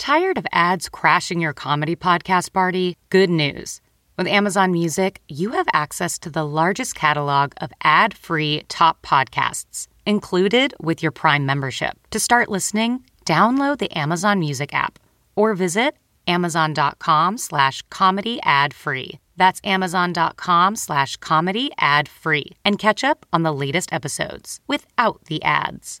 Tired of ads crashing your comedy podcast party? Good news. With Amazon Music, you have access to the largest catalog of ad free top podcasts included with your Prime membership. To start listening, download the Amazon Music app or visit amazon.com slash comedy ad free. That's amazon.com slash comedy ad free and catch up on the latest episodes without the ads.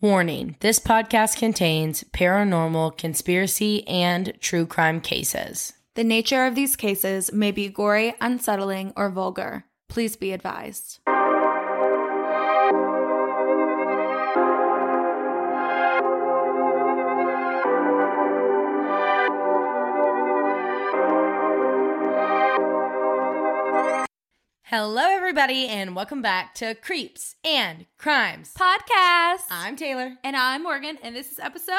Warning this podcast contains paranormal, conspiracy, and true crime cases. The nature of these cases may be gory, unsettling, or vulgar. Please be advised. Hello, everybody, and welcome back to Creeps and Crimes Podcast. I'm Taylor. And I'm Morgan, and this is episode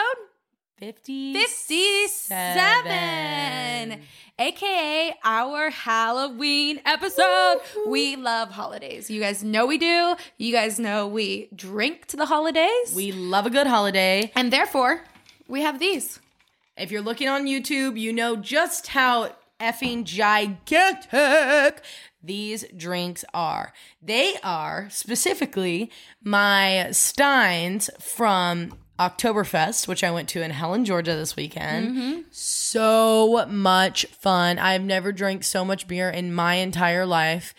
57. 57, aka our Halloween episode. We love holidays. You guys know we do. You guys know we drink to the holidays. We love a good holiday. and therefore, we have these. If you're looking on YouTube, you know just how effing gigantic these drinks are. They are specifically my Steins from Oktoberfest, which I went to in Helen, Georgia this weekend. Mm-hmm. So much fun. I've never drank so much beer in my entire life.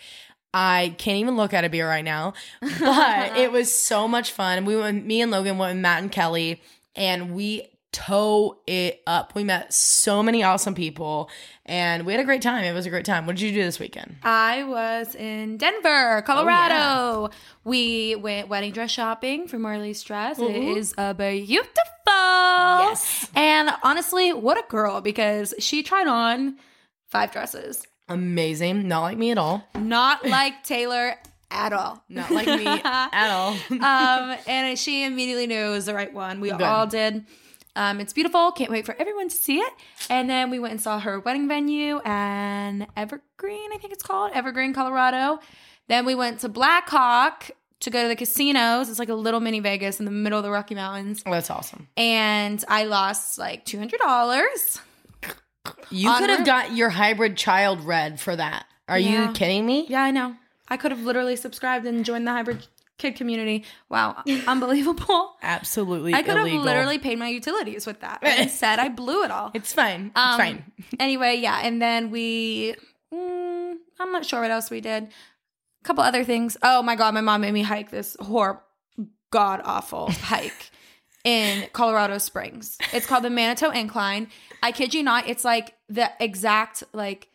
I can't even look at a beer right now, but it was so much fun. We went, me and Logan went with Matt and Kelly, and we toe it up. We met so many awesome people, and we had a great time. It was a great time. What did you do this weekend? I was in Denver, Colorado. We went wedding dress shopping for Marley's dress. It is a beautiful. Yes. And honestly, what a girl because she tried on five dresses. Amazing. Not like me at all. Not like Taylor at all. Not like me at all. um, and she immediately knew it was the right one. We Good. all did. Um, it's beautiful. Can't wait for everyone to see it. And then we went and saw her wedding venue and Evergreen, I think it's called Evergreen, Colorado. Then we went to Blackhawk to go to the casinos. It's like a little mini Vegas in the middle of the Rocky Mountains. Oh, that's awesome. And I lost like two hundred dollars. You could have got your hybrid child red for that. Are Yeah. you kidding me? Yeah, I know. I could have literally subscribed and joined the hybrid kid community. Wow, unbelievable. Absolutely I could have literally paid my utilities with that. But instead, I blew it all. It's fine. It's Um, fine. Anyway, yeah, and then we, mm, I'm not sure what else we did. A couple other things. Oh my god, my mom made me hike this horrible, god awful hike in Colorado Springs. It's called the Manitou Incline. I kid you not, it's like the exact like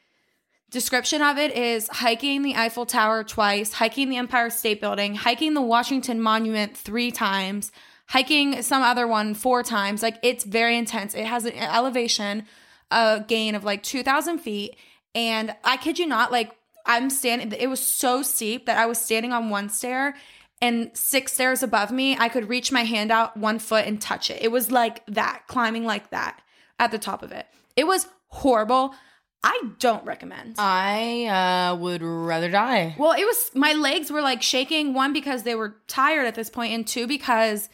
description of it is hiking the Eiffel Tower twice, hiking the Empire State Building, hiking the Washington Monument three times, hiking some other one four times. Like it's very intense. It has an elevation, a gain of like 2,000 feet. And I kid you not, like I'm standing, it was so steep that I was standing on one stair and six stairs above me, I could reach my hand out one foot and touch it. It was like that, climbing like that at the top of it. It was horrible. I don't recommend. I uh, would rather die. Well, it was my legs were like shaking one because they were tired at this point and two because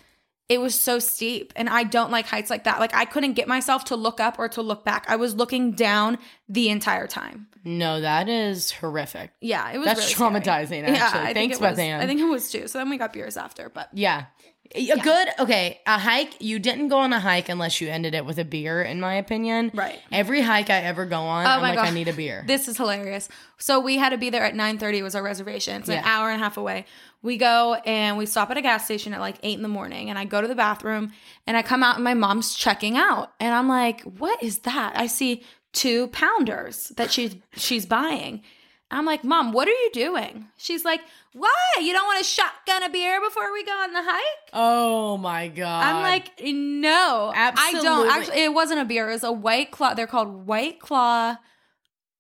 it was so steep and I don't like heights like that. Like I couldn't get myself to look up or to look back. I was looking down the entire time. No, that is horrific. Yeah, it was That's really scary. traumatizing, actually. I think Thanks, it was. Beth I think it was too. So then we got beers after, but Yeah. A good, okay, a hike, you didn't go on a hike unless you ended it with a beer, in my opinion. Right. Every hike I ever go on, Oh I'm my like, I need a beer. This is hilarious. So we had to be there at 9:30 was our reservation. It's an hour and a half away. We go and we stop at a gas station at like eight in the morning and I go to the bathroom and I come out and my mom's checking out. And I'm like, what is that? I see two pounders that she's she's buying. I'm like, Mom, what are you doing? She's like, Why? You don't want to shotgun a beer before we go on the hike? Oh my god. I'm like, No, I don't. Actually, it wasn't a beer. It was a White Claw. They're called White Claw,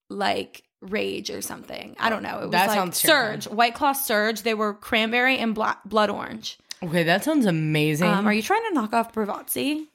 like Rage or something. I don't know. It was That like. Surge. White Claw Surge. They were cranberry and black, blood orange. okay, that sounds amazing. Um, are you trying to knock off Bravazzi?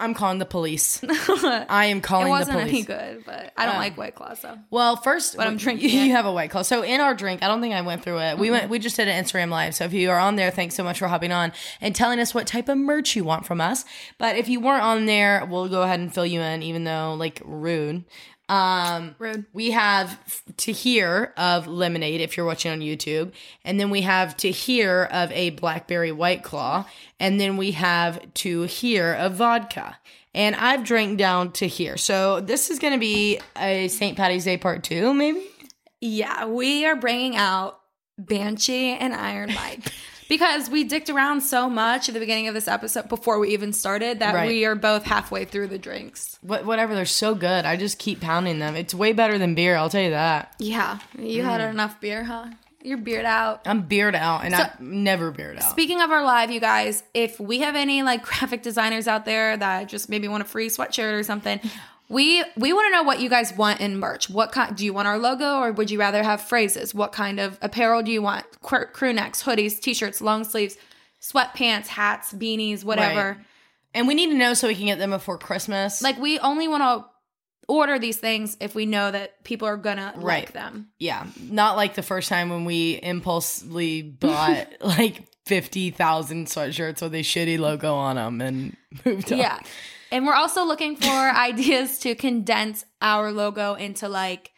I'm calling the police. I am calling It the wasn't police. any good, but I don't um, like White Claw, so. Well, first, But I'm drinking You it. have a white claw. So in our drink, I don't think I went through it. We mm-hmm. went. We just did an Instagram live. So if you are on there, thanks so much for hopping on and telling us what type of merch you want from us. But if you weren't on there, we'll go ahead and fill you in, even though like rude. Um, Rude. We have to hear of lemonade if you're watching on YouTube, and then we have to hear of a blackberry white claw, and then we have to hear of vodka. And I've drank down to here. So this is going to be a St. Patty's Day part two, maybe. Yeah, we are bringing out Banshee and Iron Mike because we dicked around so much at the beginning of this episode before we even started that Right. we are both halfway through the drinks. What, whatever, they're so good. I just keep pounding them. It's way better than beer. I'll tell you that. Yeah, you had Mm. enough beer, huh? You're beard out. I'm beard out, and I'm never beard out. Speaking of our live, you guys, if we have any like graphic designers out there that just maybe want a free sweatshirt or something, we we want to know what you guys want in merch. What kind do you want our logo or would you rather have phrases? What kind of apparel do you want? Cr- crew necks, hoodies, t-shirts, long sleeves, sweatpants, hats, beanies, whatever. Right. and we need to know so we can get them before Christmas. Like we only want to order these things if we know that people are gonna like them. yeah, not like the first time when we impulsively bought like fifty thousand sweatshirts with a shitty logo on them and moved on. Yeah. And we're also looking for ideas to condense our logo into like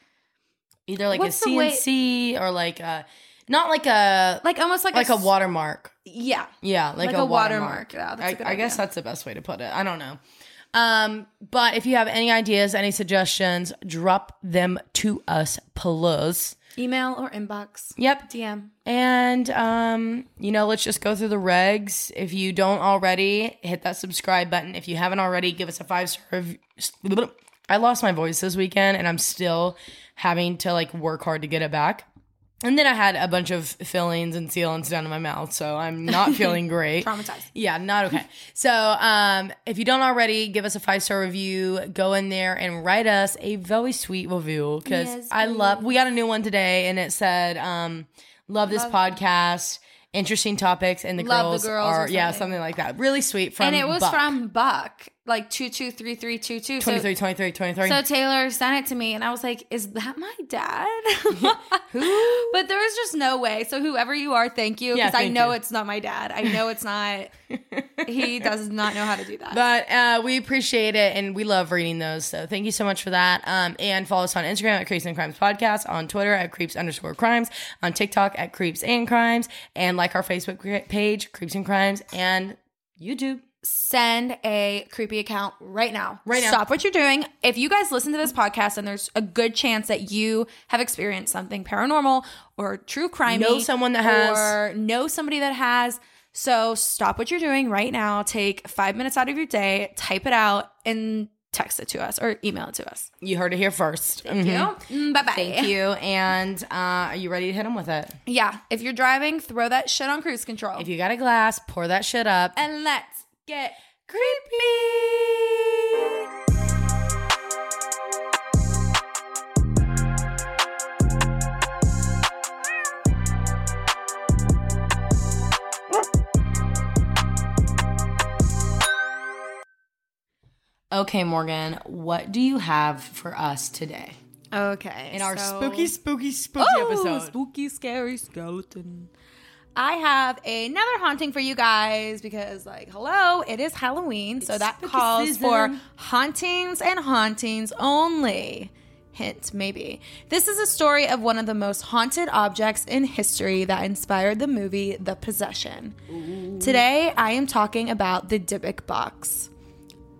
either like a the way- CNC or like a not like a like almost like like a watermark. Yeah. Yeah, like, Like a, a watermark. watermark. Yeah, that's a I, good I guess that's the best way to put it. I don't know. Um, but if you have any ideas, any suggestions, drop them to us, please. Email or inbox. Yep. DM. And um, you know, let's just go through the regs. If you don't already, hit that subscribe button. If you haven't already, give us a five star review. I lost my voice this weekend and I'm still having to like work hard to get it back. And then I had a bunch of fillings and sealants down in my mouth, so I'm not feeling great. Traumatized. Yeah, not okay. So, um, if you don't already, give us a five star review. Go in there and write us a very sweet review because Yes, I love. We got a new one today, and it said, um, "Love this podcast." Interesting topics, and the Love the girls, girls or are yeah, something. something like that. Really sweet from and it was Buck. from Buck, like 223322. 23, So, 23, 23. so Taylor sent it to me and I was like, is that my dad? Who? but there was just no way. So whoever you are, thank you. Yeah, Because I know you. it's not my dad. I know it's not. he does not know how to do that. But uh, we appreciate it and we love reading those. So thank you so much for that. Um, and follow us on Instagram at Creeps and Crimes Podcast, on Twitter at Creeps underscore crimes, on TikTok at Creeps and Crimes, and like our Facebook page, Creeps and Crimes, and YouTube. Send a creepy account right now. Right now. Stop what you're doing. If you guys listen to this podcast and there's a good chance that you have experienced something paranormal or true crime, Know someone that has. or know somebody that has. So stop what you're doing right now. Take five minutes out of your day, type it out, and text it to us or email it to us. You heard it here 1st Thank you. Bye bye. Thank you. And uh, are you ready to hit them with it? Yeah. If you're driving, throw that shit on cruise control. If you got a glass, pour that shit up. and let's get creepy. Okay, Morgan, what do you have for us today? okay In our so- spooky, spooky, spooky Oh, episode. Spooky, scary skeleton. I have another haunting for you guys because, like, hello, it is Halloween, so that calls season. for hauntings and hauntings only. Hint, maybe. This is a story of one of the most haunted objects in history that inspired the movie The Possession. Today, I am talking about the Dybbuk box.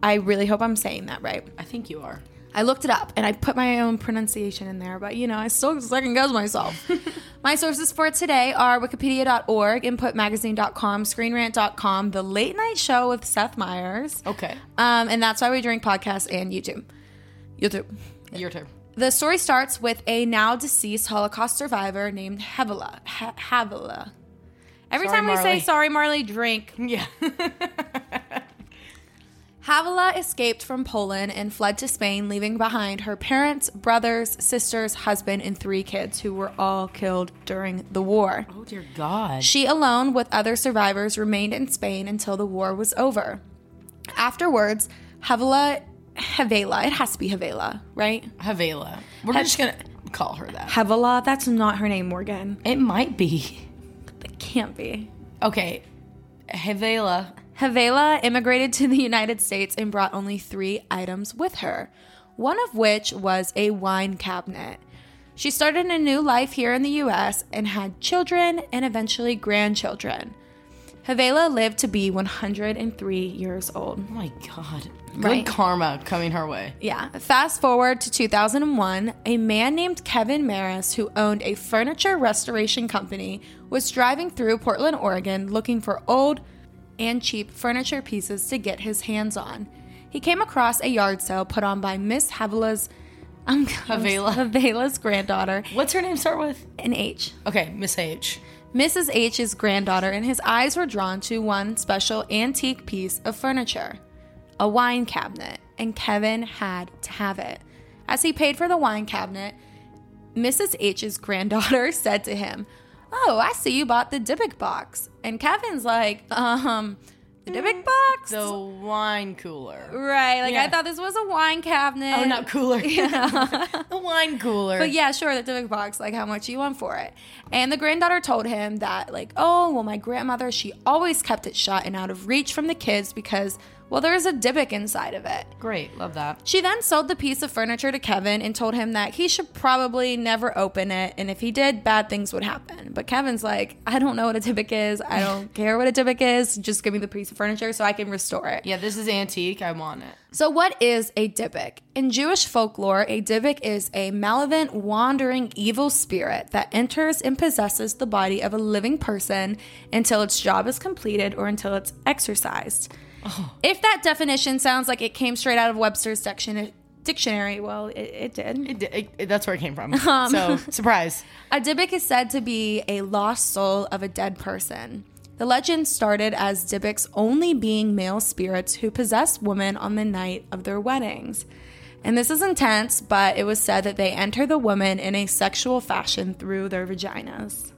I really hope I'm saying that right. I think you are. I looked it up and I put my own pronunciation in there, but you know, I still second guess myself. my sources for today are wikipedia.org, inputmagazine.com, screenrant.com, The Late Night Show with Seth Meyers. Okay. Um, and that's why we drink podcasts and YouTube. YouTube. Your turn. The story starts with a now deceased Holocaust survivor named Havila. Ha- Havila. Every Sorry, time we say sorry, Marley, drink. Yeah. Havila escaped from Poland and fled to Spain, leaving behind her parents, brothers, sisters, husband, and three kids who were all killed during the war. oh dear God. She, alone with other survivors, remained in Spain until the war was over. Afterwards, Havila, Havela, it has to be Havela, right? Havela. We're just gonna call her that. Havila, that's not her name, Morgan. It might be. It can't be. Okay. Havela. Havela immigrated to the United States and brought only three items with her, one of which was a wine cabinet. She started a new life here in the US and had children and eventually grandchildren. Havela lived to be 103 years old. Oh my God. Good Right. karma coming her way. Yeah. Fast forward to 2001, a man named Kevin Mannis, who owned a furniture restoration company, was driving through Portland, Oregon, looking for old and cheap furniture pieces to get his hands on. He came across a yard sale put on by Miss Havila's um, Havela. Havela's granddaughter, What's her name start with? an H. Okay, Miss H. Mrs. H's granddaughter, and his eyes were drawn to one special antique piece of furniture a wine cabinet, and Kevin had to have it. As he paid for the wine cabinet, Mrs. H's granddaughter said to him, Oh, I see you bought the Dybbuk box. And Kevin's like, Um, the Dybbuk box? The wine cooler. right. Like, I thought this was a wine cabinet. Oh, not cooler. the wine cooler. But yeah, sure, the Dybbuk box, like how much you want for it. And the granddaughter told him that, like, oh, well, my grandmother, she always kept it shut and out of reach from the kids because, well, there's a Dybbuk inside of it. Great, love that. She then sold the piece of furniture to Kevin and told him that he should probably never open it, and if he did, bad things would happen. But Kevin's like, I don't know what a Dybbuk is. I don't care what a Dybbuk is. Just give me the piece of furniture so I can restore it. Yeah, this is antique. I want it. So, what is a Dybbuk? In Jewish folklore, a Dybbuk is a malevolent, wandering, evil spirit that enters and possesses the body of a living person until its job is completed or until it's exorcised. Oh. If that definition sounds like it came straight out of Webster's diction- dictionary, well, it, it did. It, it, that's where it came from. Um, so, surprise. A Dybbuk is said to be a lost soul of a dead person. The legend started as Dybbuks only being male spirits who possessed women on the night of their weddings. And this is intense, but it was said that they enter the woman in a sexual fashion through their vaginas.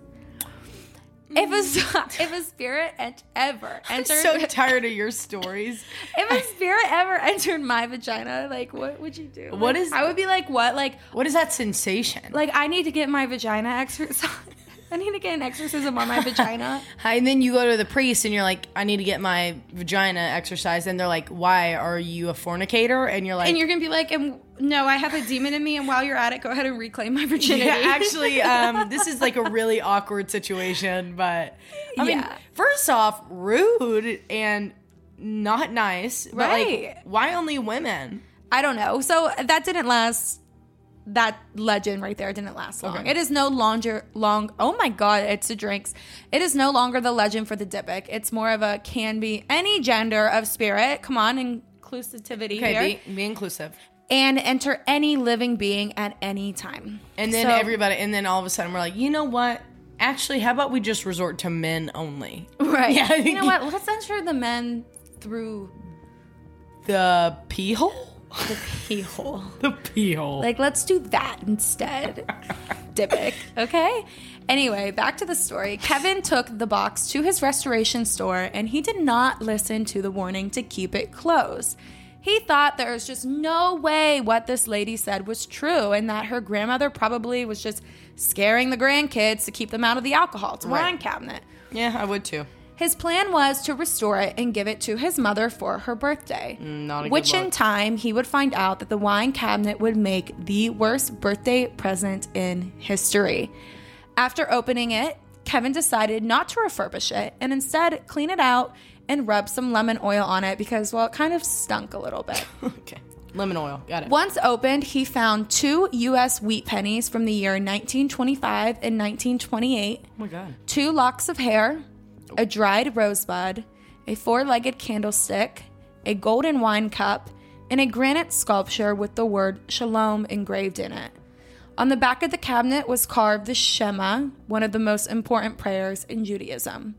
If a, if a spirit ent- ever I'm so tired of your stories. if a spirit ever entered my vagina, like what would you do? What Like, is- I would be like, what? Like What is that sensation? like I need to get my vagina exercise. I need to get an exorcism on my vagina. And then you go to the priest and you're like, I need to get my vagina exercised. And they're like, Why? Are you a fornicator? And you're like, And you're gonna be like, and, no, I have a demon in me, and while you're at it, go ahead and reclaim my virginity. Yeah, actually, um, this is like a really awkward situation. But I mean, Yeah. first off, rude and not nice. But Right. like, why only women? I don't know. So that didn't last. That legend right there didn't last long. Okay. It is no longer long. Oh my god, it's a drinks. It is no longer the legend for the Dybbuk. It's more of a can be any gender of spirit. Come on, inclusivity here. Be, be inclusive. and enter any living being at any time. And then So- everybody, and then all of a sudden we're like, you know what? Actually, how about we just resort to men only? Right. Yeah. You know what? Let's enter the men through The pee hole? the pee hole. The pee hole. Like, let's do that instead. Dybbuk. Okay? Anyway, back to the story. Kevin took the box to his restoration store and he did not listen to the warning to keep it closed. He thought there was just no way what this lady said was true and that her grandmother probably was just scaring the grandkids to keep them out of the alcohol. It's a Right. wine cabinet. yeah, I would too. His plan was to restore it and give it to his mother for her birthday. Mm, good which in time he would find out that the wine cabinet would make the worst birthday present in history. After opening it, Kevin decided not to refurbish it and instead clean it out and rub some lemon oil on it because, well, it kind of stunk a little bit. Okay. Lemon oil. Got it. Once opened, he found two U.S. wheat pennies from the year 1925 and 1928 Oh my God. two locks of hair, a dried rosebud, a four legged candlestick, a golden wine cup, and a granite sculpture with the word Shalom engraved in it. On the back of the cabinet was carved the Shema, one of the most important prayers in Judaism.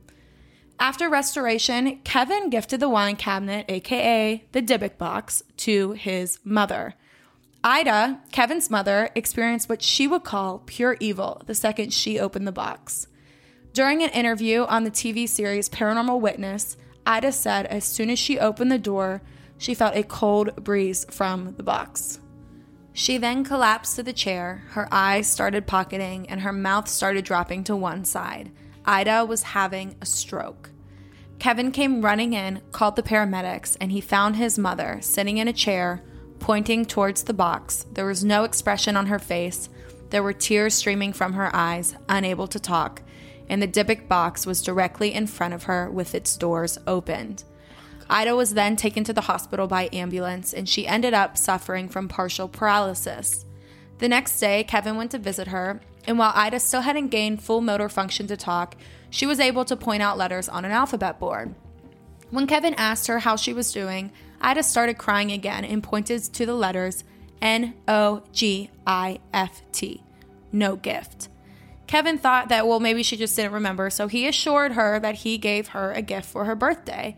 After restoration, Kevin gifted the wine cabinet, aka the Dybbuk box, to his mother. Ida, Kevin's mother, experienced what she would call pure evil the second she opened the box. During an interview on the TV series Paranormal Witness, Ida said as soon as she opened the door, she felt a cold breeze from the box. She then collapsed to the chair, her eyes started pocketing, and her mouth started dropping to one side. Ida was having a stroke. Kevin came running in, called the paramedics, and he found his mother sitting in a chair, pointing towards the box. There was no expression on her face. There were tears streaming from her eyes, unable to talk, and the Dybbuk box was directly in front of her with its doors opened. Ida was then taken to the hospital by ambulance, and she ended up suffering from partial paralysis. The next day, Kevin went to visit her, and while Ida still hadn't gained full motor function to talk, she was able to point out letters on an alphabet board. When Kevin asked her how she was doing, Ida started crying again and pointed to the letters N O G I F T. No gift. Kevin thought that, well, maybe she just didn't remember, so he assured her that he gave her a gift for her birthday.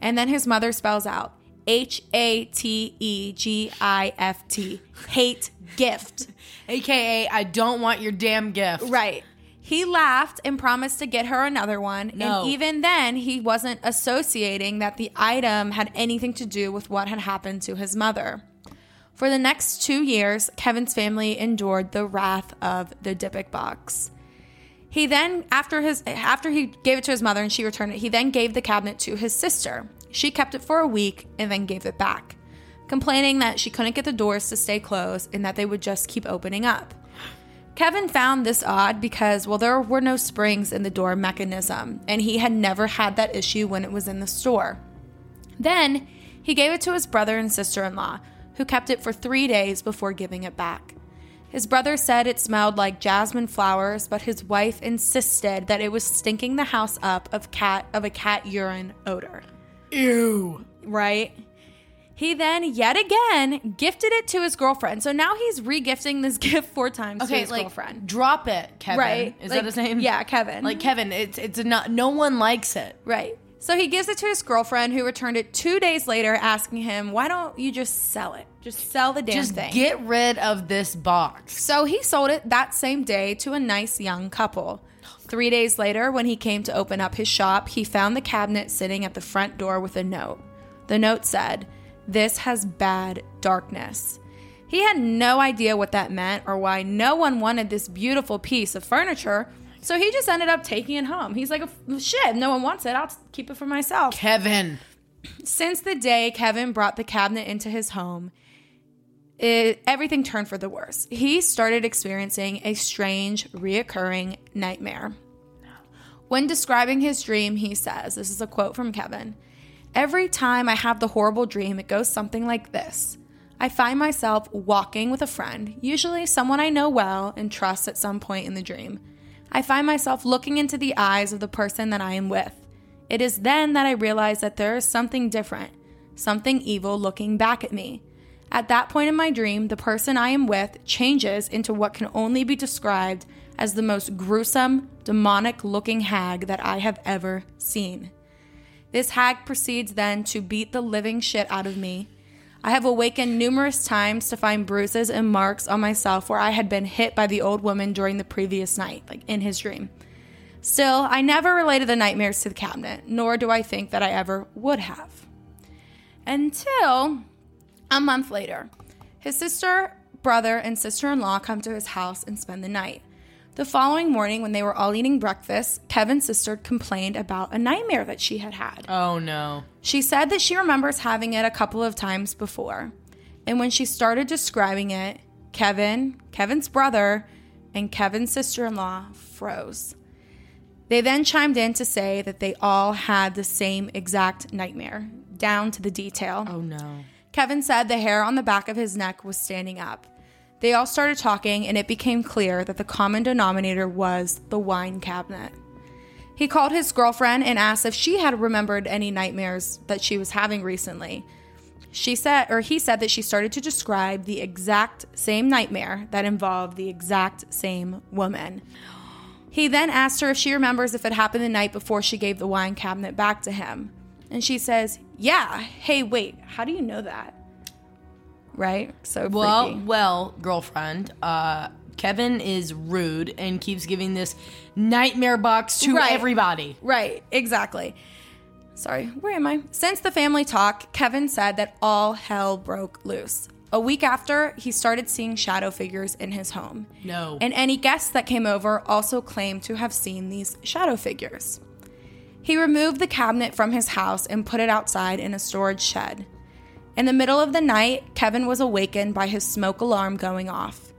And then his mother spells out H A T E G I F T. Hate gift. AKA, I don't want your damn gift. Right. He laughed and promised to get her another one. No. And even then, he wasn't associating that the item had anything to do with what had happened to his mother. For the next two years, Kevin's family endured the wrath of the Dybbuk box. He then, after his after he gave it to his mother and she returned it, he then gave the cabinet to his sister. She kept it for a week and then gave it back, complaining that she couldn't get the doors to stay closed and that they would just keep opening up. Kevin found this odd because, well, there were no springs in the door mechanism, and he had never had that issue when it was in the store. Then he gave it to his brother and sister in law, who kept it for three days before giving it back. His brother said it smelled like jasmine flowers, but his wife insisted that it was stinking the house up of cat of a cat urine odor. Ew. Right? He then yet again gifted it to his girlfriend. So now he's regifting this gift four times to Okay, his like girlfriend. drop it, Kevin. Right. Is Like, that his name? Yeah, Kevin. Like Kevin, it's it's not no one likes it. Right. So he gives it to his girlfriend, who returned it two days later, asking him, "Why don't you just sell it? Just sell the damn Just thing." get rid of this box. so he sold it that same day to a nice young couple. Three days later, when he came to open up his shop, he found the cabinet sitting at the front door with a note. The note said, This has bad darkness. He had no idea what that meant or why no one wanted this beautiful piece of furniture, so he just ended up taking it home. He's like, Shit, no one wants it. I'll keep it for myself. Kevin. Since the day Kevin brought the cabinet into his home, it, everything turned for the worse. He started experiencing a strange, reoccurring nightmare. When describing his dream, he says, This is a quote from Kevin Every time I have the horrible dream, it goes something like this. I find myself walking with a friend, usually someone I know well and trust at some point in the dream. I find myself looking into the eyes of the person that I am with. It is then that I realize that there is something different, something evil looking back at me. At that point in my dream, the person I am with changes into what can only be described as the most gruesome, demonic looking hag that I have ever seen. This hag proceeds then to beat the living shit out of me. I have awakened numerous times to find bruises and marks on myself where I had been hit by the old woman during the previous night, like in his dream. Still, I never related the nightmares to the cabinet, nor do I think that I ever would have. Until a month later, his sister, brother, and sister in law come to his house and spend the night. The following morning, when they were all eating breakfast, Kevin's sister complained about a nightmare that she had had. Oh no. She said that she remembers having it a couple of times before. And when she started describing it, Kevin, Kevin's brother, and Kevin's sister in law froze. They then chimed in to say that they all had the same exact nightmare, down to the detail. Oh no. Kevin said the hair on the back of his neck was standing up. They all started talking, and it became clear that the common denominator was the wine cabinet. He called his girlfriend and asked if she had remembered any nightmares that she was having recently. She said, or he said that she started to describe the exact same nightmare that involved the exact same woman. He then asked her if she remembers if it happened the night before she gave the wine cabinet back to him. And she says, Yeah. Hey, wait, how do you know that? Right? So Well, freaky. well, girlfriend, uh, Kevin is rude and keeps giving this nightmare box to Right. everybody. Right, exactly. Sorry, where am I? Since the family talk, Kevin said that all hell broke loose. A week after, he started seeing shadow figures in his home. No. And any guests that came over also claimed to have seen these shadow figures. He removed the cabinet from his house and put it outside in a storage shed. In the middle of the night, Kevin was awakened by his smoke alarm going off.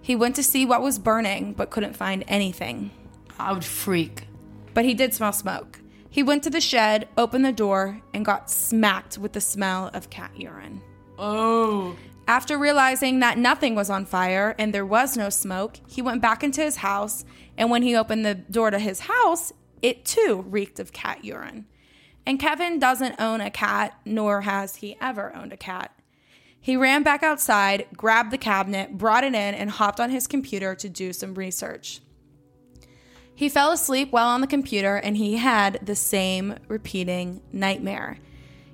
He went to see what was burning but couldn't find anything I would freak. but he did smell smoke. He went to the shed, opened the door, and got smacked with the smell of cat urine. Oh. After realizing that nothing was on fire and there was no smoke, he went back into his house, and when he opened the door to his house, it too reeked of cat urine. And Kevin doesn't own a cat, nor has he ever owned a cat. He ran back outside, grabbed the cabinet, brought it in, and hopped on his computer to do some research. He fell asleep while on the computer and he had the same repeating nightmare.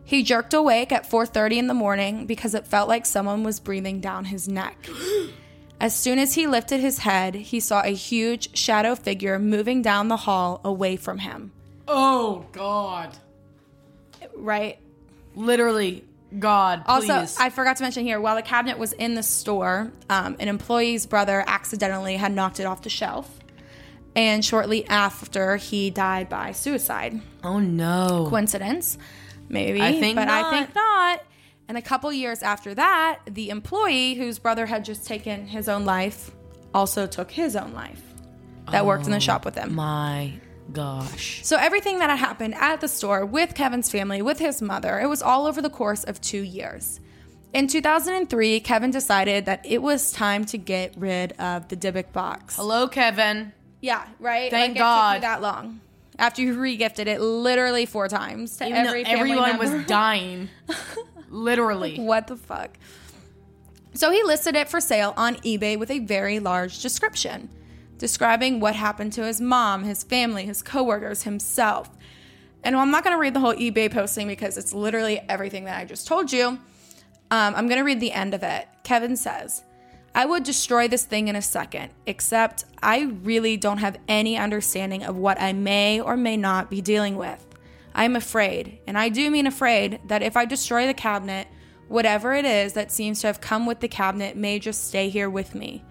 He jerked awake at 4:30 in the morning because it felt like someone was breathing down his neck. As soon as he lifted his head, he saw a huge shadow figure moving down the hall away from him. Oh, God. Right? Literally, God, please. Also, I forgot to mention here, while the cabinet was in the store, um, an employee's brother accidentally had knocked it off the shelf. And shortly after, he died by suicide. oh, no. Coincidence? Maybe. I think but I not. think not. And a couple years after that, the employee whose brother had just taken his own life also took his own life that worked in Oh the shop with him. My gosh. So everything that had happened at the store with Kevin's family, with his mother, it was all over the course of two years. In 2003, Kevin decided that it was time to get rid of the Dybbuk box. Hello, Kevin. Yeah, right. Thank like, God. that long. After you regifted it literally four times to Even every family everyone member. was dying. Literally. what the fuck? So he listed it for sale on eBay with a very large description, describing what happened to his mom, his family, his coworkers, himself. And I'm not going to read the whole eBay posting because it's literally everything that I just told you. Um, I'm going to read the end of it. Kevin says, I would destroy this thing in a second, except I really don't have any understanding of what I may or may not be dealing with. I'm afraid, and I do mean afraid, that if I destroy the cabinet, whatever it is that seems to have come with the cabinet may just stay here with me.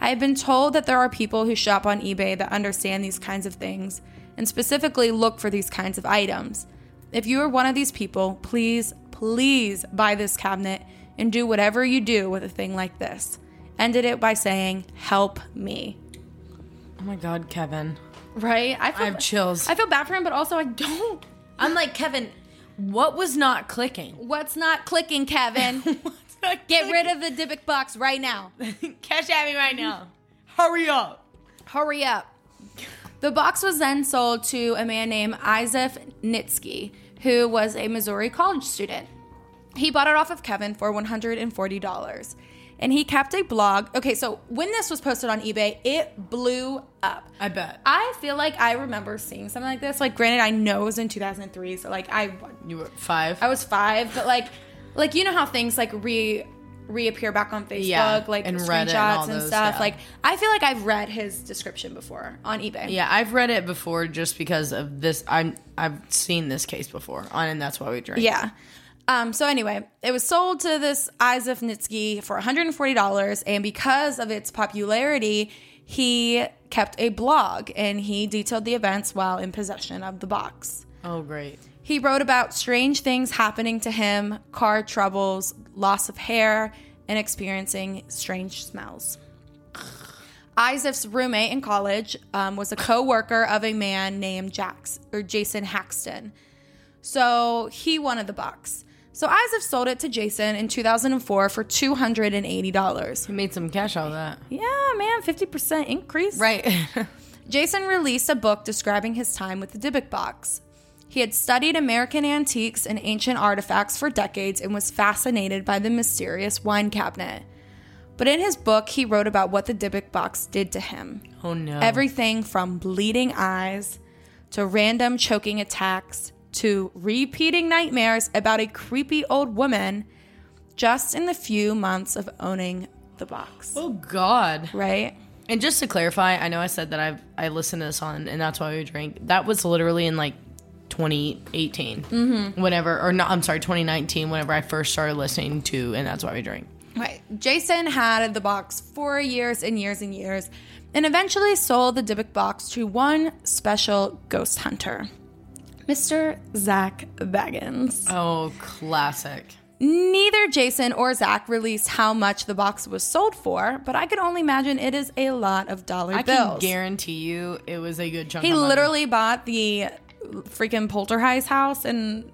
I have been told that there are people who shop on eBay that understand these kinds of things and specifically look for these kinds of items. If you are one of these people, please, please buy this cabinet and do whatever you do with a thing like this. Ended it by saying, Help me. Oh my God, Kevin. Right? I, feel, I have chills. I feel bad for him, but also I don't. I'm like, Kevin, what was not clicking? What's not clicking, Kevin? Get rid of the Dybbuk box right now. Cash at me right now. Hurry up. Hurry up. The box was then sold to a man named Isaac Neitzke, who was a Missouri college student. He bought it off of Kevin for $140. And he kept a blog. Okay, so when this was posted on eBay, it blew up. I bet. I feel like I remember seeing something like this. Like, granted, I know it was in 2003, so like I You were five. I was five, but like, like you know how things like re reappear back on Facebook, Yeah, like and screenshots and, and stuff. yeah. Like, I feel like I've read his description before on eBay. yeah, I've read it before just because of this. I'm I've seen this case before, on and that's why we drink. Yeah. Um, so anyway, it was sold to this Isaac Neitzke for $140, and because of its popularity, he kept a blog and he detailed the events while in possession of the box. Oh, great. He wrote about strange things happening to him, car troubles, loss of hair, and experiencing strange smells. Isaac's roommate in college um, was a co-worker of a man named Jax or Jason Haxton. So he wanted the box. So Isaac sold it to Jason in 2004 for $280. He made some cash out of that. Yeah, man, 50% increase. Right. Jason released a book describing his time with the Dybbuk box. He had studied American antiques and ancient artifacts for decades and was fascinated by the mysterious wine cabinet. But in his book, he wrote about what the Dybbuk box did to him. Oh no. Everything from bleeding eyes to random choking attacks to repeating nightmares about a creepy old woman just in the few months of owning the box. oh god. Right? And just to clarify, I know I said that I've I listened to this on and that's why we drink. That was literally in like 2018. Mm-hmm. Whenever or not I'm sorry, 2019 whenever I first started listening to and that's why we drink. Right. Jason had the box for years and years and years and eventually sold the Dybbuk box to one special ghost hunter, Mr. Zak Bagans. Oh, classic. Neither Jason or Zach released how much the box was sold for, but I can only imagine it is a lot of dollar I bills. can guarantee you it was a good chunk he of money. literally bought the freaking poltergeist house in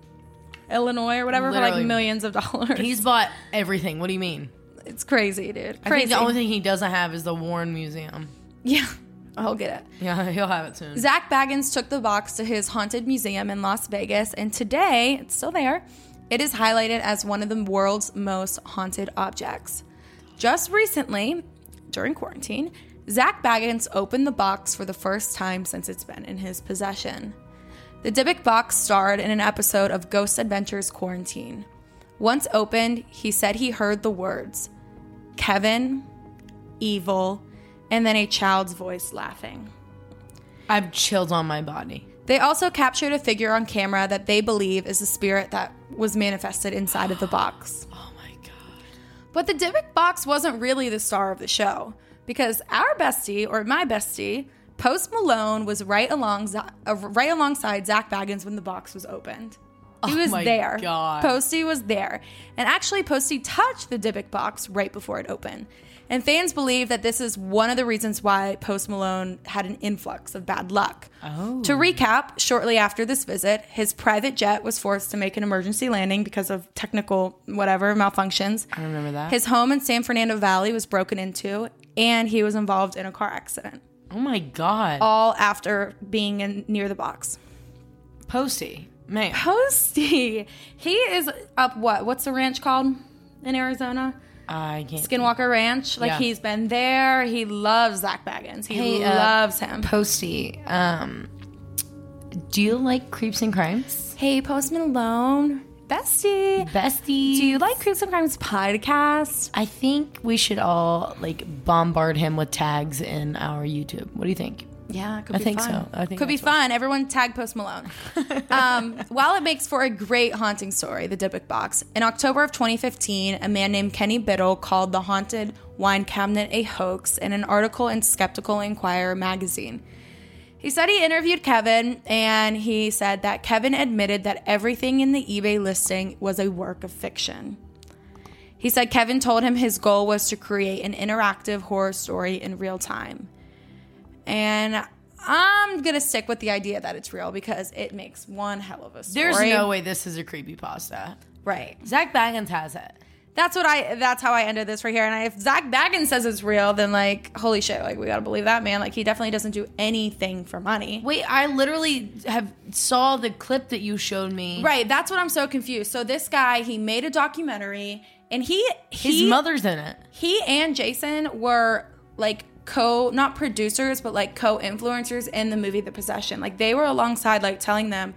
Illinois or whatever for Literally. like millions of dollars. He's bought everything. What do you mean? it's crazy, dude. I Crazy. think the only thing he doesn't have is the Warren Museum. yeah, I'll get it. Yeah, he'll have it soon. Zak Bagans took the box to his haunted museum in Las Vegas, and today it's still there. It is highlighted as one of the world's most haunted objects. Just recently, during quarantine, Zak Bagans opened the box for the first time since it's been in his possession. The Dybbuk box starred in an episode of Ghost Adventures Quarantine. Once opened, he said he heard the words Kevin, evil, and then a child's voice laughing. I've chills on my body. They also captured a figure on camera that they believe is the spirit that was manifested inside of the box. Oh my god. But the Dybbuk box wasn't really the star of the show because our bestie, or my bestie, Post Malone was right along uh, right alongside Zak Bagans when the box was opened. He Oh was my there. God. Posty was there. And actually Posty touched the Dybbuk box right before it opened. And fans believe that this is one of the reasons why Post Malone had an influx of bad luck. Oh. To recap, shortly after this visit, his private jet was forced to make an emergency landing because of technical whatever malfunctions. I remember that. His home in San Fernando Valley was broken into, and he was involved in a car accident. Oh my god. All after being in near the box. Posty. Man. Posty, he is up. What? What's the ranch called in Arizona? I can't. Skinwalker Ranch. Like Yeah. he's been there. He loves Zak Bagans. He Hey, uh, loves him. Posty. Um do you like creeps and crimes? hey, Post Malone, bestie. Bestie. Do you like Creeps and Crimes podcast? I think we should all like bombard him with tags in our YouTube. What do you think? Yeah, I think fun. so. I think could be fun. Everyone tag Post Malone. um, while it makes for a great haunting story, the Dybbuk box. In October of 2015, a man named Kenny Biddle called the haunted wine cabinet a hoax in an article in Skeptical Inquirer magazine. He said he interviewed Kevin and he said that Kevin admitted that everything in the eBay listing was a work of fiction. He said Kevin told him his goal was to create an interactive horror story in real time. And I'm going to stick with the idea that it's real because it makes one hell of a story. There's no way this is a creepy pasta. Right. Zak Bagans has it. That's what I that's how I ended this right here. And if Zak Bagans says it's real, then like holy shit, like we got to believe that man. Like he definitely doesn't do anything for money. Wait, I literally have saw the clip that you showed me. Right, that's what I'm so confused. So this guy, he made a documentary and he His he, mother's in it. he and Jason were like co not producers but like co-influencers in the movie The Possession. Like they were alongside like telling them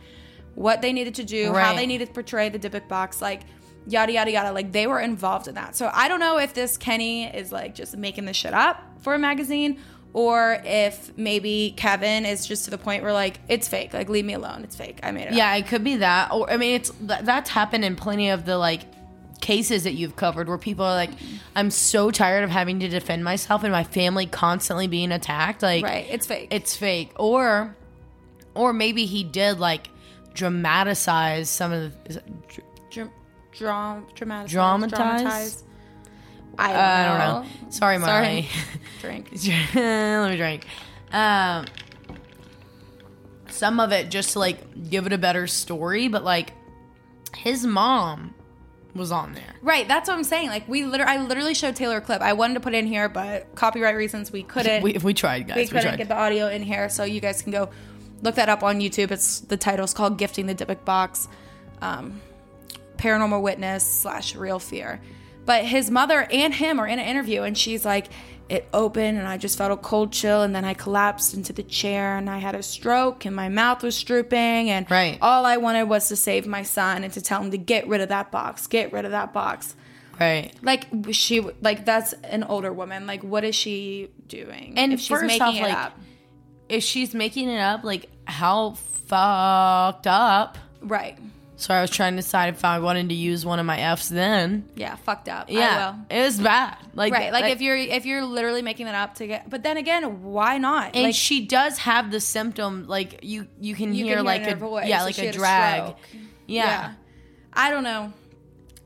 what they needed to do, how they needed to portray the Dybbuk box, like yada yada yada. Like they were involved in that. So I don't know if this Kenny is like just making this shit up for a magazine or if maybe Kevin is just to the point where like it's fake. Like leave me alone. It's fake. I made it up. Yeah, it could be that. Or I mean, it's that, that's happened in plenty of the like cases that you've covered where people are like, "I'm so tired of having to defend myself and my family constantly being attacked." Like, Right. It's fake. it's fake. Or, or maybe he did like dramatize some of the. Is it, dr- Dram- dram- dramatize. Dramatize? I don't, I don't know. Sorry, Marley. Drink. Let me drink. Um, some of it just to like give it a better story, but like his mom was on there. Right, that's what I'm saying. Like we literally, I literally showed Taylor a clip. I wanted to put it in here, but copyright reasons we couldn't. We, we tried, guys. we We, couldn't tried. get the audio in here, so you guys can go look that up on YouTube. It's the title's called "Gifting the Dybbuk Box," um, paranormal witness slash real fear. But his mother and him are in an interview, and she's like, "It opened, and I just felt a cold chill, and then I collapsed into the chair, and I had a stroke, and my mouth was drooping, and Right. all I wanted was to save my son and to tell him to get rid of that box, get rid of that box." Right. Like she, like that's an older woman. Like, what is she doing? And if she's making off, it like, up, If she's making it up, like how fucked up. right? So I was trying to decide if I wanted to use one of my F's then. Yeah, fucked up. I Yeah. It was bad. Like right like, if you're if you're literally making that up to get but then again why not and like she does have the symptom like you you can you hear can like hear a voice yeah like a drag. stroke. yeah. i don't know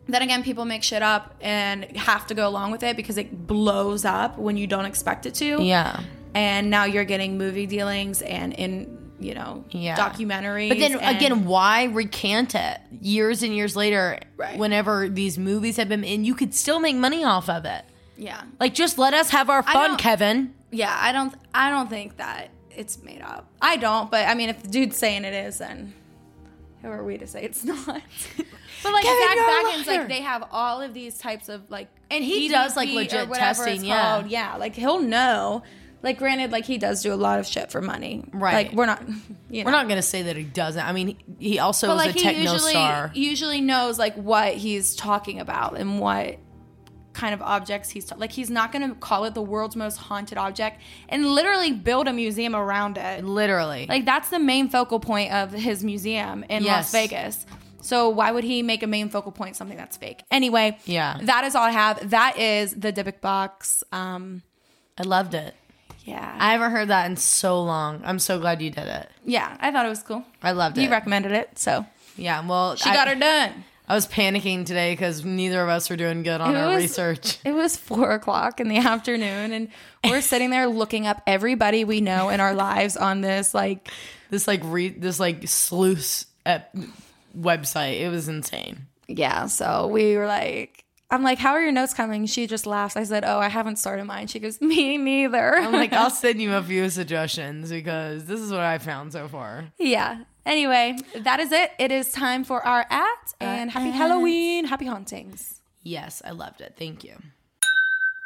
then again people make shit up and have to go along with it because it blows up when you don't expect it to Yeah. and now you're getting movie dealings and in you know Yeah. documentaries But then and- again, why recant it years and years later? Right. Whenever these movies have been, and you could still make money off of it. yeah Like, just let us have our fun, Kevin. yeah i don't i don't think that it's made up i don't but i mean if the dude's saying it is then who are we to say it's not but like Kevin, Zak Bagans, like they have all of these types of like And he does, like, legit testing, yeah. called. yeah like he'll know like granted like he does do a lot of shit for money Right. like we're not you know We're not gonna say that he doesn't. I mean, he also but is like a he techno usually star. usually knows like what he's talking about and what kind of objects he's ta- like he's not going to call it the world's most haunted object and literally build a museum around it Literally. like that's the main focal point of his museum in Yes. Las Vegas. So why would he make a main focal point something that's fake? Anyway, Yeah. that is all I have. That is the Dybbuk box. Um, I loved it. Yeah, I haven't heard that in so long. I'm so glad you did it. yeah, I thought it was cool. I loved it. You recommended it, so yeah. Well, she I, got her done. I was panicking today because neither of us were doing good on It our was- research. It was four o'clock in the afternoon, and we're sitting there looking up everybody we know in our lives on this like This like re this like sleuth ep- uh, website. It was insane. Yeah, so we were like, I'm like, how are your notes coming? She just laughs. I said, oh, I haven't started mine. She goes, me neither. I'm like, I'll send you a few suggestions because this is what I found so far. yeah. Anyway, that is it. It is time for our at and happy Halloween, happy hauntings. Yes, I loved it. Thank you.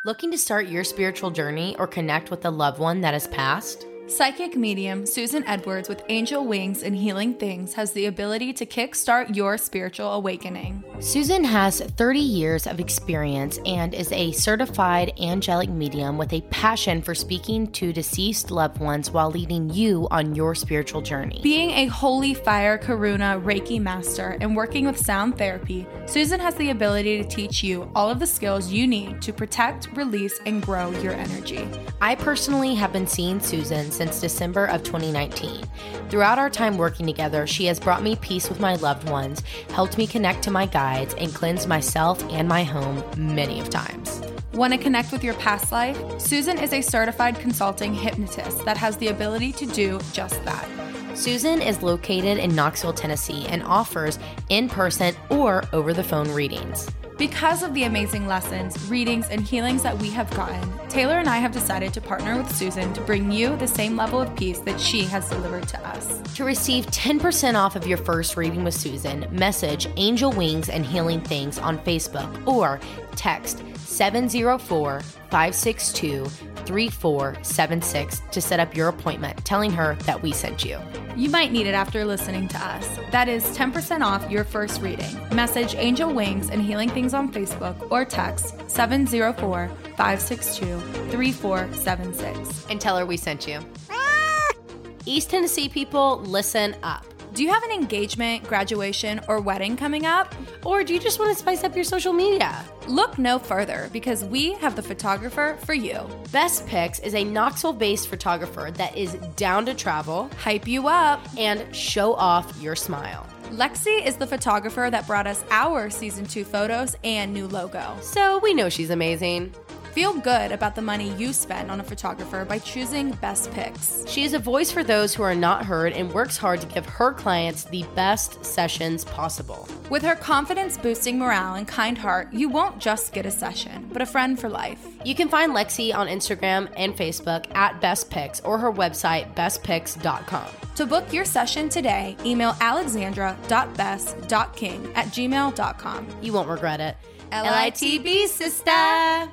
Looking to start your spiritual journey or connect with a loved one that has passed? Psychic medium Susan Edwards with Angel Wings and Healing Things has the ability to kickstart your spiritual awakening. Susan has 30 years of experience and is a certified angelic medium with a passion for speaking to deceased loved ones while leading you on your spiritual journey. Being a holy fire karuna Reiki master and working with sound therapy, Susan has the ability to teach you all of the skills you need to protect, release, and grow your energy. I personally have been seeing Susan since December of 2019. Throughout our time working together, she has brought me peace with my loved ones, helped me connect to my guides, and cleansed myself and my home many of times. Want to connect with your past life? Susan is a certified consulting hypnotist that has the ability to do just that. Susan is located in Knoxville, Tennessee, and offers in person or over the phone readings. Because of the amazing lessons, readings, and healings that we have gotten, Taylar and I have decided to partner with Susan to bring you the same level of peace that she has delivered to us. To receive 10% off of your first reading with Susan, message Angel Wings and Healing Things on Facebook or text 704 562 3476 to set up your appointment, telling her that we sent you. You might need it after listening to us. That is 10% off your first reading. Message Angel Wings and Healing Things on Facebook or text 704 562 3476. And tell her we sent you. Ah! East Tennessee people, listen up. Do you have an engagement, graduation, or wedding coming up? Or do you just want to spice up your social media? Look no further because we have the photographer for you. Bess Pics is a Knoxville based photographer that is down to travel Hype you up. and show off your smile. Lexi is the photographer that brought us our season two photos and new logo. So we know she's amazing. Feel good about the money you spend on a photographer by choosing Bess Pics. She is a voice for those who are not heard and works hard to give her clients the best sessions possible. With her confidence boosting morale and kind heart, you won't just get a session, but a friend for life. You can find Lexi on Instagram and Facebook at Bess Pics or her website, besspics.com. To book your session today, email alexandra.best.king at gmail.com. You won't regret it. LITB, sister!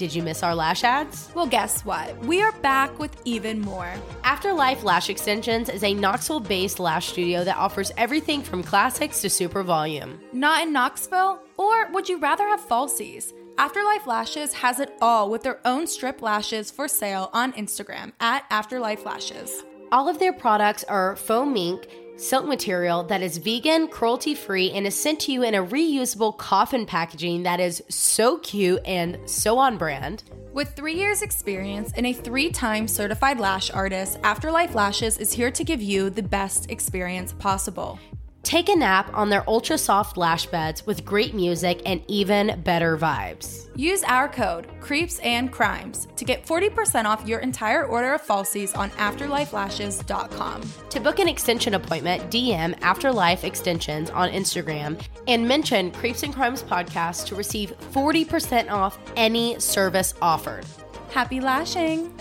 Did you miss our lash ads? Well, guess what? We are back with even more. Afterlife Lash Extensions is a Knoxville based lash studio that offers everything from classics to super volume. Not in Knoxville? Or would you rather have falsies? Afterlife Lashes has it all with their own strip lashes for sale on Instagram at Afterlife Lashes. All of their products are faux mink, silk material that is vegan, cruelty free, and is sent to you in a reusable coffin packaging that is so cute and so on brand. With three years' experience and a three time certified lash artist, Afterlife Lashes is here to give you the best experience possible. Take a nap on their ultra soft lash beds with great music and even better vibes. Use our code CREEPS and CRIMES to get 40% off your entire order of falsies on afterlifelashes.com. To book an extension appointment, DM Afterlife Extensions on Instagram and mention Creeps and Crimes Podcast to receive 40% off any service offered. Happy lashing!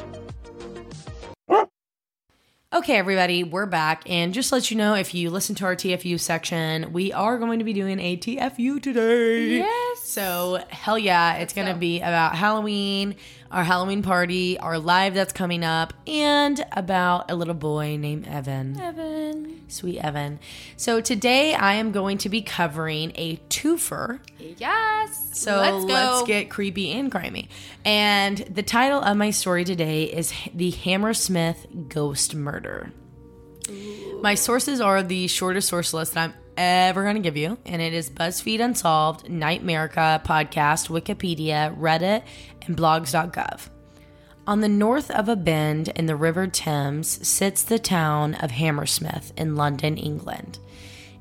Okay, everybody, we're back. And just to let you know, if you listen to our TFU section, we are going to be doing a TFU today. Yes. So, hell yeah, it's going to be about Halloween, our Halloween party, our live that's coming up, and about a little boy named Evan. Evan. Sweet Evan. So, today I am going to be covering a twofer. Yes. So let's go. let's get creepy and grimy. And the title of my story today is The Hammersmith Ghost Murder. My sources are the shortest source list that I'm ever going to give you, and it is BuzzFeed Unsolved, Nightmerica podcast, Wikipedia, Reddit, and blogs.gov. On the north of a bend in the River Thames sits the town of Hammersmith in London, England.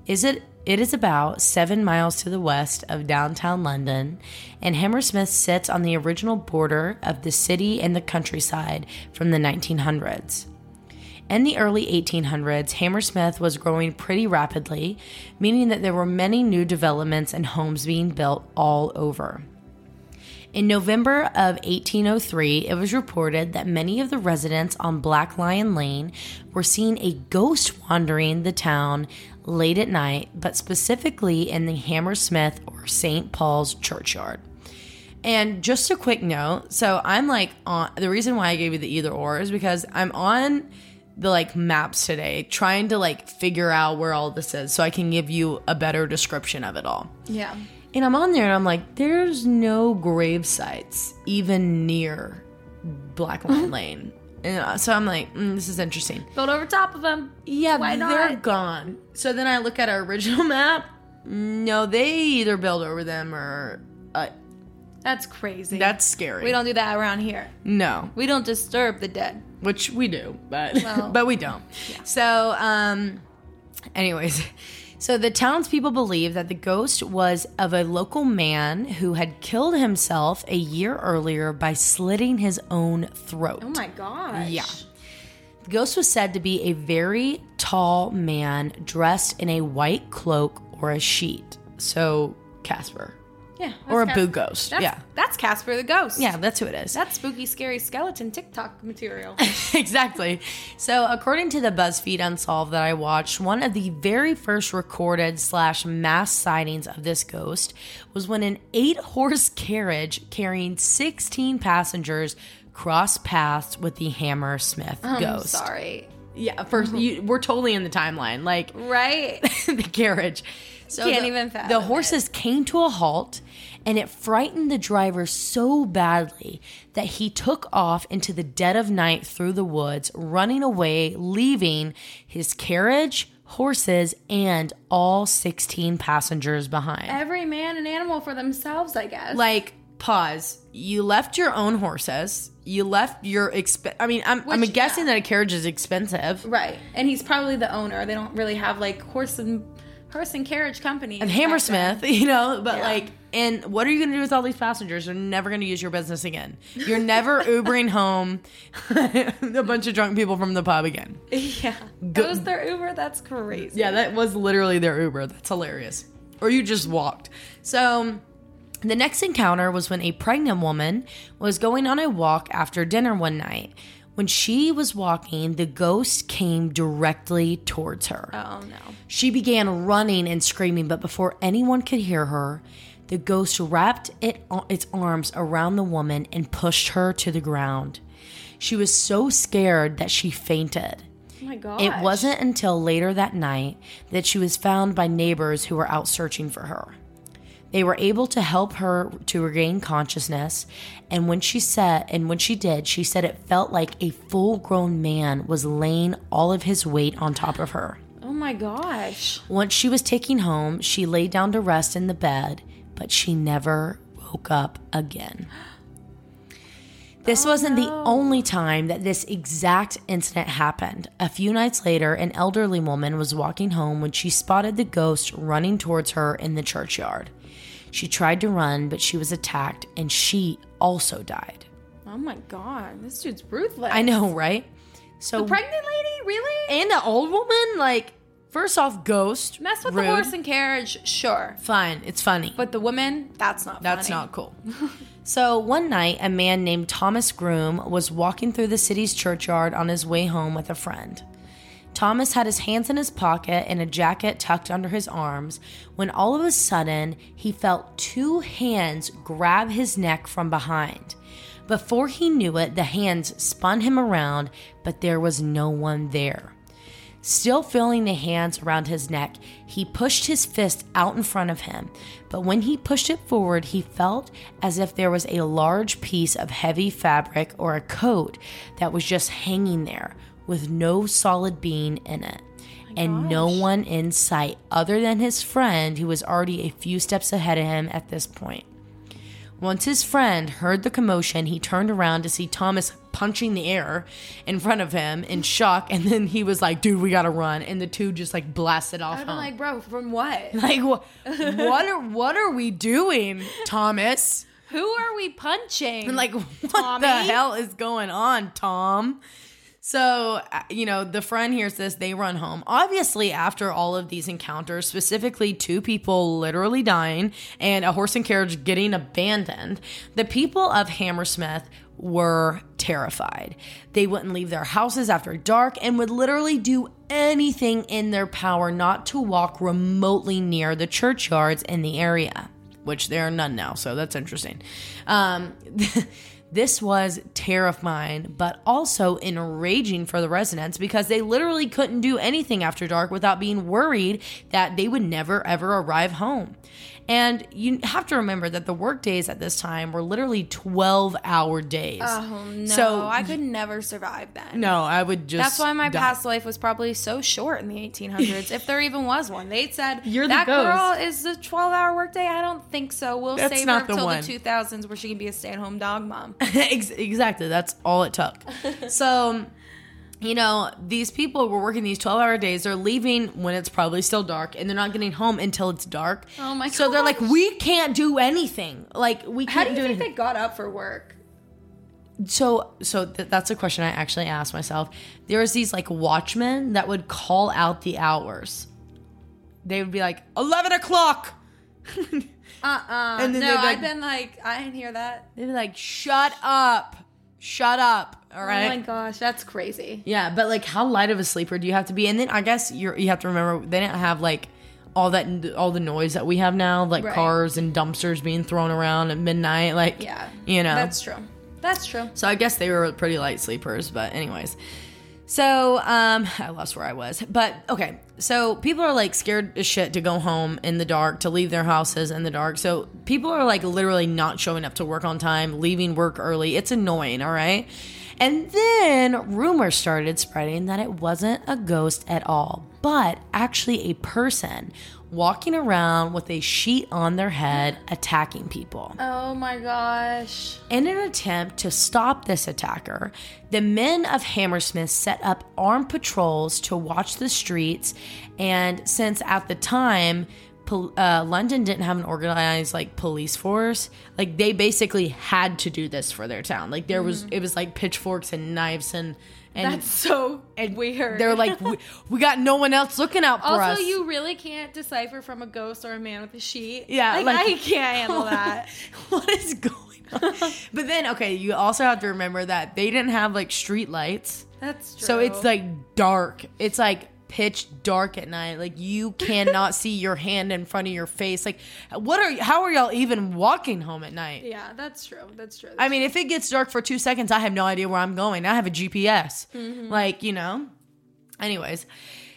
Is it it is about 7 miles to the west of downtown London, and Hammersmith sits on the original border of the city and the countryside from the 1900s. In the early 1800s, Hammersmith was growing pretty rapidly, meaning that there were many new developments and homes being built all over. In November of 1803, it was reported that many of the residents on Black Lion Lane were seeing a ghost wandering the town late at night, but specifically in the Hammersmith or St. Paul's churchyard. And just a quick note so I'm like on the reason why I gave you the either or is because I'm on the like maps today trying to like figure out where all this is so I can give you a better description of it all. Yeah. And I'm on there and I'm like, there's no grave sites even near Black Lion Lane. And so I'm like, mm, this is interesting. Build over top of them. Yeah, Why they're not? gone. So then I look at our original map. No, they either build over them or. Uh, That's crazy. that's scary. we don't do that around here. No, We don't disturb the dead. Which we do, but Well, but we don't. So, um, anyways, so the townspeople believe that the ghost was of a local man who had killed himself a year earlier by slitting his own throat. Oh my gosh. Yeah. The ghost was said to be a very tall man dressed in a white cloak or a sheet. So Casper. Yeah. Or a that's boo ghost. That's, Yeah. That's Casper the ghost. Yeah, that's who it is. That's spooky, scary skeleton TikTok material. exactly. So, according to the BuzzFeed Unsolved that I watched, one of the very first recorded slash mass sightings of this ghost was when an eight horse carriage carrying 16 passengers crossed paths with the Hammersmith I'm ghost. sorry. Yeah, 1st you, we're totally in the timeline. Like, Right? the carriage. So Can't the, even fathom The it. horses came to a halt and it frightened the driver so badly that he took off into the dead of night through the woods, running away, leaving his carriage, horses, and all 16 passengers behind. Every man and animal for themselves, I guess. Like, pause. You left your own horses. You left your exp. I mean, I'm, I'm guessing yeah. that a carriage is expensive. right. And he's probably the owner. They don't really have like horse and horse and carriage company. and Hammersmith, you know, but Yeah. like And what are you going to do with all these passengers? They're never going to use your business again. You're never Ubering home a bunch of drunk people from the pub again. Yeah. That was their Uber. That's crazy. Yeah, that was literally their Uber. That's hilarious. Or you just walked. So the next encounter was when a pregnant woman was going on a walk after dinner one night. When she was walking, the ghost came directly towards her. Oh no. She began running and screaming, but before anyone could hear her, the ghost wrapped it, its arms around the woman and pushed her to the ground. She was so scared that she fainted. Oh my. It wasn't until later that night that she was found by neighbors who were out searching for her. They were able to help her to regain consciousness, and when she said and when she did, she said it felt like a full-grown man was laying all of his weight on top of her. Oh my gosh. Once she was taken home, she lay down to rest in the bed, but she never woke up again. This wasn't the oh, only time that this exact incident happened. A few nights later, an elderly woman was walking home when she spotted the ghost running towards her in the churchyard. She tried to run, but she was attacked and she also died. Oh my god. This dude's ruthless. I know, right? So The pregnant lady? Really? and the old woman, like, first off, ghost. Mess with rude. the horse and carriage, sure. Fine, it's funny. But the woman, that's not That's funny. not cool. so one night, a man named Thomas Groom was walking through the city's churchyard on his way home with a friend. Thomas had his hands in his pocket and a jacket tucked under his arms when all of a sudden he felt two hands grab his neck from behind. Before he knew it, the hands spun him around, but there was no one there. Still feeling the hands around his neck, he pushed his fist out in front of him. But when he pushed it forward, he felt as if there was a large piece of heavy fabric or a coat that was just hanging there with no solid being in it. and no one in sight other than his friend who was already a few steps ahead of him at this point. Once his friend heard the commotion, he turned around to see Thomas punching the air in front of him in shock, and then he was like, "Dude, we gotta run!" And the two just like blasted off. Home. like, bro, from what? like what? What are what are we doing, Thomas? Who are we punching? And like, what the hell is going on, Tom? So, uh, you know, the friend hears this, they run home. Obviously, after all of these encounters, specifically two people literally dying and a horse and carriage getting abandoned, the people of Hammersmith were terrified. They wouldn't leave their houses after dark and would literally do anything in their power not to walk remotely near the churchyards in the area which there are none now, so that's interesting. Um, this was terrifying, but also enraging for the residents because they literally couldn't do anything after dark without being worried that they would never ever arrive home. And you have to remember that the work days at this time were literally 12 hour days. oh no, So I could never survive then. no, I would just. That's why my die. past life was probably so short in the 1800s, if there even was one. They said You're the that ghost." girl is the 12-hour workday. I don't think so. We'll That's save her the the 2000s, where she can be a stay-at-home dog mom. Exactly. That's all it took. so, um, you know, these people were working these 12 hour days. They're leaving when it's probably still dark and they're not getting home until it's dark. Oh my So they're like, we can't do anything. Like, we How can't do you do think they got up for work? so, so th- that's a question I actually asked myself. There was these like watchmen that would call out the hours. They would be like, 11 o'clock. Uh-uh. And then no, be like- I've been like, I didn't hear that. They'd be like, shut up. Shut up. All right. Oh my gosh, that's crazy. Yeah, but like, how light of a sleeper do you have to be? And then I guess you're you have to remember they didn't have like all that all the noise that we have now, like Right. cars and dumpsters being thrown around at midnight. Like, Yeah. you know. That's true. That's true. so I guess they were pretty light sleepers. But anyways, so um, I lost where I was. But okay, so people are like scared as shit to go home in the dark, to leave their houses in the dark. So people are like literally not showing up to work on time, leaving work early. It's annoying. All right. And then rumors started spreading that it wasn't a ghost at all, but actually a person walking around with a sheet on their head attacking people. Oh my gosh. In an attempt to stop this attacker, the men of Hammersmith set up armed patrols to watch the streets. And since at the time, pol- uh, London didn't have an organized like police force. Like they basically had to do this for their town. Like there was, it was like pitchforks and knives and and. That's so weird. they're like, we, we got no one else looking out for us. Also, you really can't decipher from a ghost or a man with a sheet. Yeah, like, like- I can't handle that. what is going on? but then, okay, you also have to remember that they didn't have like street lights. That's true. So it's like dark. It's like pitch dark at night. Like you cannot see your hand in front of your face. Like what are how are y'all even walking home at night? yeah, that's true. That's true. I mean, if it gets dark for 2 seconds, I have no idea where I'm going. I have a GPS. Mm-hmm. Like, you know. Anyways,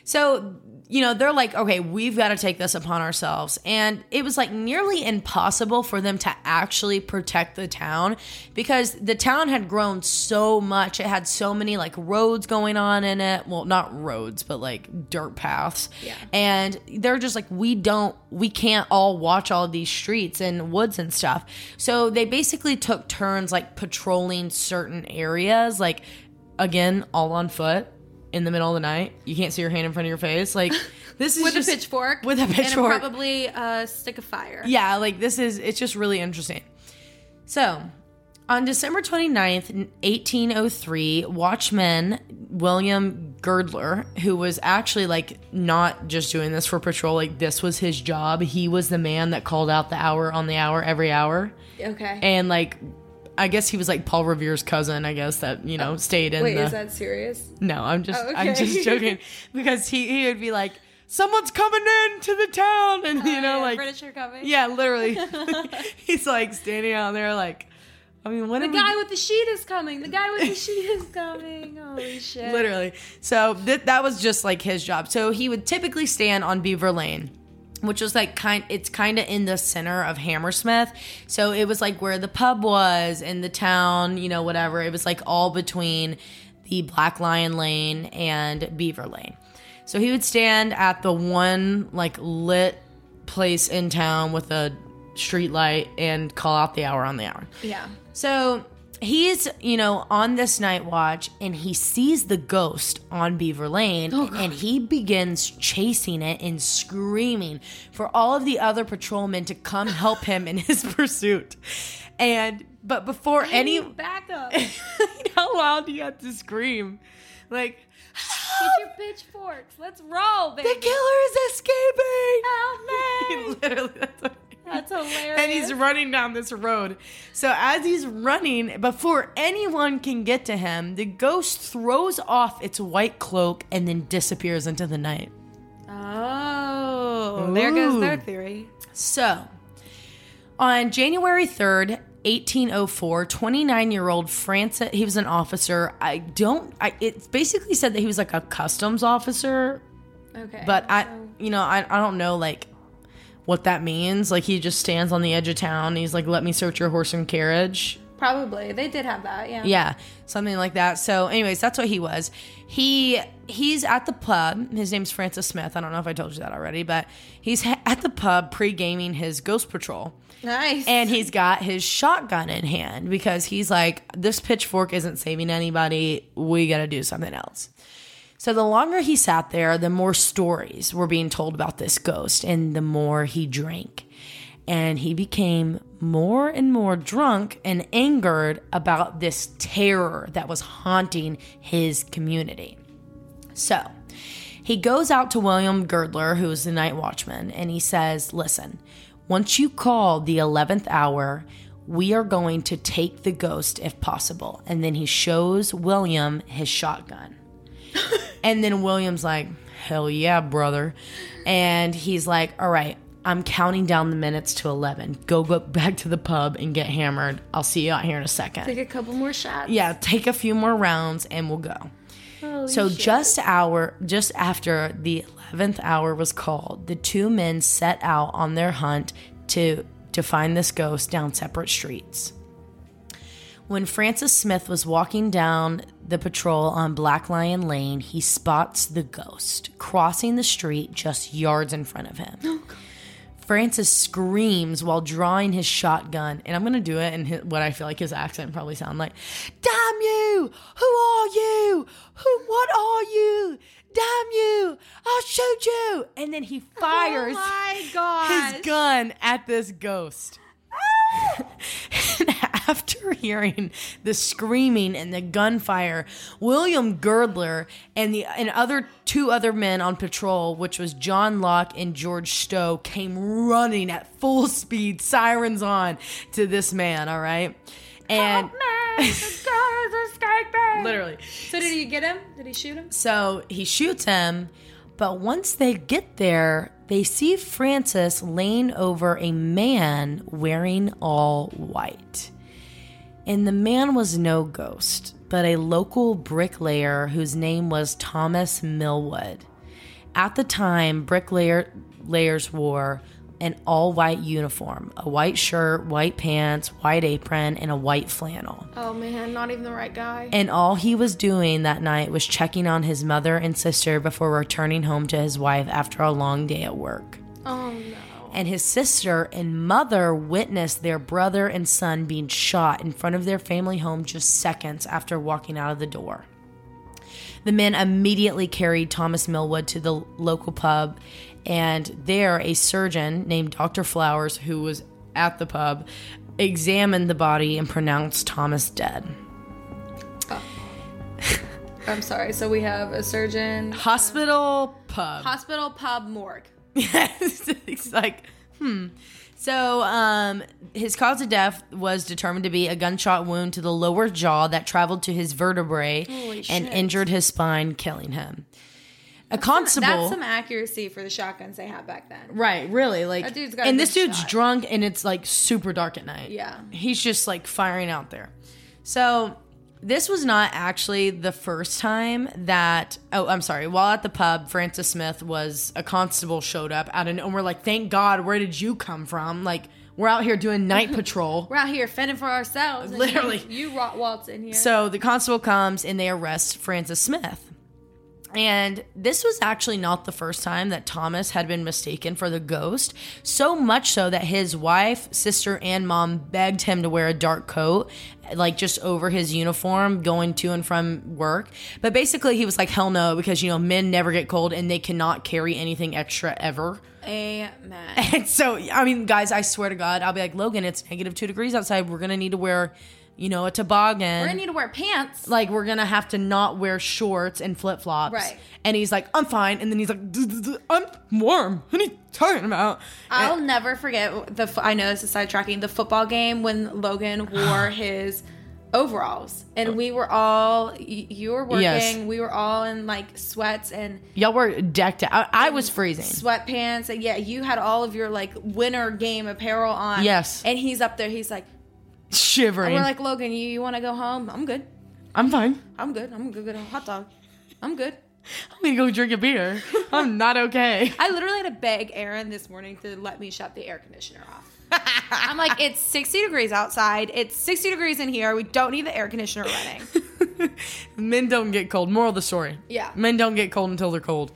so you know, they're like, okay, we've got to take this upon ourselves. And it was like nearly impossible for them to actually protect the town because the town had grown so much. It had so many like roads going on in it. Well, not roads, but like dirt paths. Yeah. And they're just like, we don't, we can't all watch all these streets and woods and stuff. So they basically took turns like patrolling certain areas, like again, all on foot in the middle of the night. You can't see your hand in front of your face. Like this is with just, a pitchfork. With a pitchfork. And probably a stick of fire. Yeah, like this is it's just really interesting. So, on December 29th, 1803, watchman William Girdler, who was actually like not just doing this for patrol, like this was his job. He was the man that called out the hour on the hour every hour. Okay. And like I guess he was like Paul Revere's cousin, I guess that, you know, stayed in Wait, the is that serious? no, I'm just Oh, I'm just joking because he he would be like, someone's coming into the town, and you oh, know, Oh, yeah, like British are coming. yeah, literally, he's like standing out there, like, I mean, what The guy we, with the sheet is coming. The guy with the sheet is coming. Holy shit. literally. So th- that was just like his job. So he would typically stand on Beavor Lane. Which was like kind, it's kind of in the center of Hammersmith. So it was like where the pub was in the town, you know, whatever. It was like all between the Black Lion Lane and Beavor Lane. So he would stand at the one like lit place in town with a street light and call out the hour on the hour. Yeah. So he's, you know, on this night watch and he sees the ghost on Beavor Lane oh, and he begins chasing it and screaming for all of the other patrolmen to come help him in his pursuit. And but before any backup how loud do you have to scream? Like Get your pitchforks. Let's roll, baby. the killer is escaping. Help me. Literally, that's what That's hilarious. and he's running down this road. So as he's running, before anyone can get to him, the ghost throws off its white cloak and then disappears into the night. Oh, there goes their theory. So, on January 3rd, 1804, 29 year old Francis, he was an officer. I don't, I, it basically said that he was like a customs officer, Okay. but I, you know, I, I don't know like what that means. Like he just stands on the edge of town. He's like, let me search your horse and carriage. probably they did have that. Yeah. Yeah, something like that. So, anyways, that's what he was. He he's at the pub. His name's Francis Smith. I don't know if I told you that already, but he's ha- at the pub pre-gaming his Ghost Patrol. Nice. And he's got his shotgun in hand because he's like, this pitchfork isn't saving anybody. We got to do something else. So the longer he sat there, the more stories were being told about this ghost and the more he drank. And he became more and more drunk and angered about this terror that was haunting his community. So he goes out to William Girdler, who is the night watchman, and he says, Listen, once you call the 11th hour, we are going to take the ghost if possible. And then he shows William his shotgun. and then William's like, Hell yeah, brother. And he's like, All right, I'm counting down the minutes to 11. Go, go back to the pub and get hammered. I'll see you out here in a second. take a couple more shots. Yeah, take a few more rounds and we'll go. so just hour just after the 11th hour was called, the two men set out on their hunt to to find this ghost down separate streets. When Francis Smith was walking down the patrol on Black Lion Lane, he spots the ghost crossing the street just yards in front of him. Oh, Francis screams while drawing his shotgun, and I'm gonna do it in his, what I feel like his accent probably sound like. Damn you! Who are you? Who? What are you? Damn you! I'll shoot you! And then he oh fires my his gun at this ghost. and ah! after hearing the screaming and the gunfire, William Girdler and the and other two other men on patrol, which was John Locke and George Stowe, came running at full speed, sirens on, to this man. All right, and the guy's escaping. literally, So did he get him? Did he shoot him? so he shoots him, but once they get there, they see Francis laying over a man wearing all white. And the man was no ghost, but a local bricklayer whose name was Thomas Millwood. At the time, bricklayers wore an all white uniform a white shirt, white pants, white apron, and a white flannel. Oh man, not even the right guy. And all he was doing that night was checking on his mother and sister before returning home to his wife after a long day at work. Oh no. And his sister and mother witnessed their brother and son being shot in front of their family home just seconds after walking out of the door. The men immediately carried Thomas Millwood to the local pub, and there a surgeon named Dr. Flowers, who was at the pub, examined the body and pronounced Thomas dead. Oh. I'm sorry. So we have a surgeon, Hospital pub. hospital, pub, morgue. Yes. it's like, hmm. So, um, his cause of death was determined to be a gunshot wound to the lower jaw that traveled to his vertebrae and injured his spine, killing him. A constable. That's some accuracy for the shotguns they had back then. Right, really. Like, That dude's got and this dude's shot. drunk, and it's like super dark at night. Yeah. he's just like firing out there. So this was not actually the first time that. Oh, I'm sorry. While at the pub, Francis Smith was a constable showed up out of, and we're like, thank God. Where did you come from? Like, we're out here doing night patrol. We're out here fending for ourselves. Literally. you, you rot waltz in here. So the constable comes and they arrest Francis Smith. And this was actually not the first time that Thomas had been mistaken for the ghost, so much so that his wife, sister, and mom begged him to wear a dark coat, like just over his uniform going to and from work. But basically, he was like, hell no, because, you know, men never get cold and they cannot carry anything extra ever. Amen. And so, I mean, guys, I swear to God, I'll be like, Logan, it's negative two degrees outside. We're going to need to wear, you know, a toboggan We're gonna need to wear pants. like we're gonna have to not wear shorts and flip flops. Right. And he's like, I'm fine. And then he's like, "D- d- d- I'm warm. What are you talking about? I'll never forget the. I know this is sidetracking the football game when Logan wore his overalls, and we were all. You were working. Yes. We were all in like sweats and Y'all were decked out. I, I was freezing. sweatpants. And yeah, you had all of your like winter game apparel on. Yes. And he's up there. He's like, Shivering. we're like, Logan, you, you want to go home? I'm good. I'm fine. I'm good. I'm gonna go get a hot dog. I'm good. I'm gonna go drink a beer. I'm not okay. I literally had to beg Aaron this morning to let me shut the air conditioner off. I'm like, it's 60 degrees outside. It's 60 degrees in here. We don't need the air conditioner running. Men don't get cold. Moral of the story. Yeah. Men don't get cold until they're cold.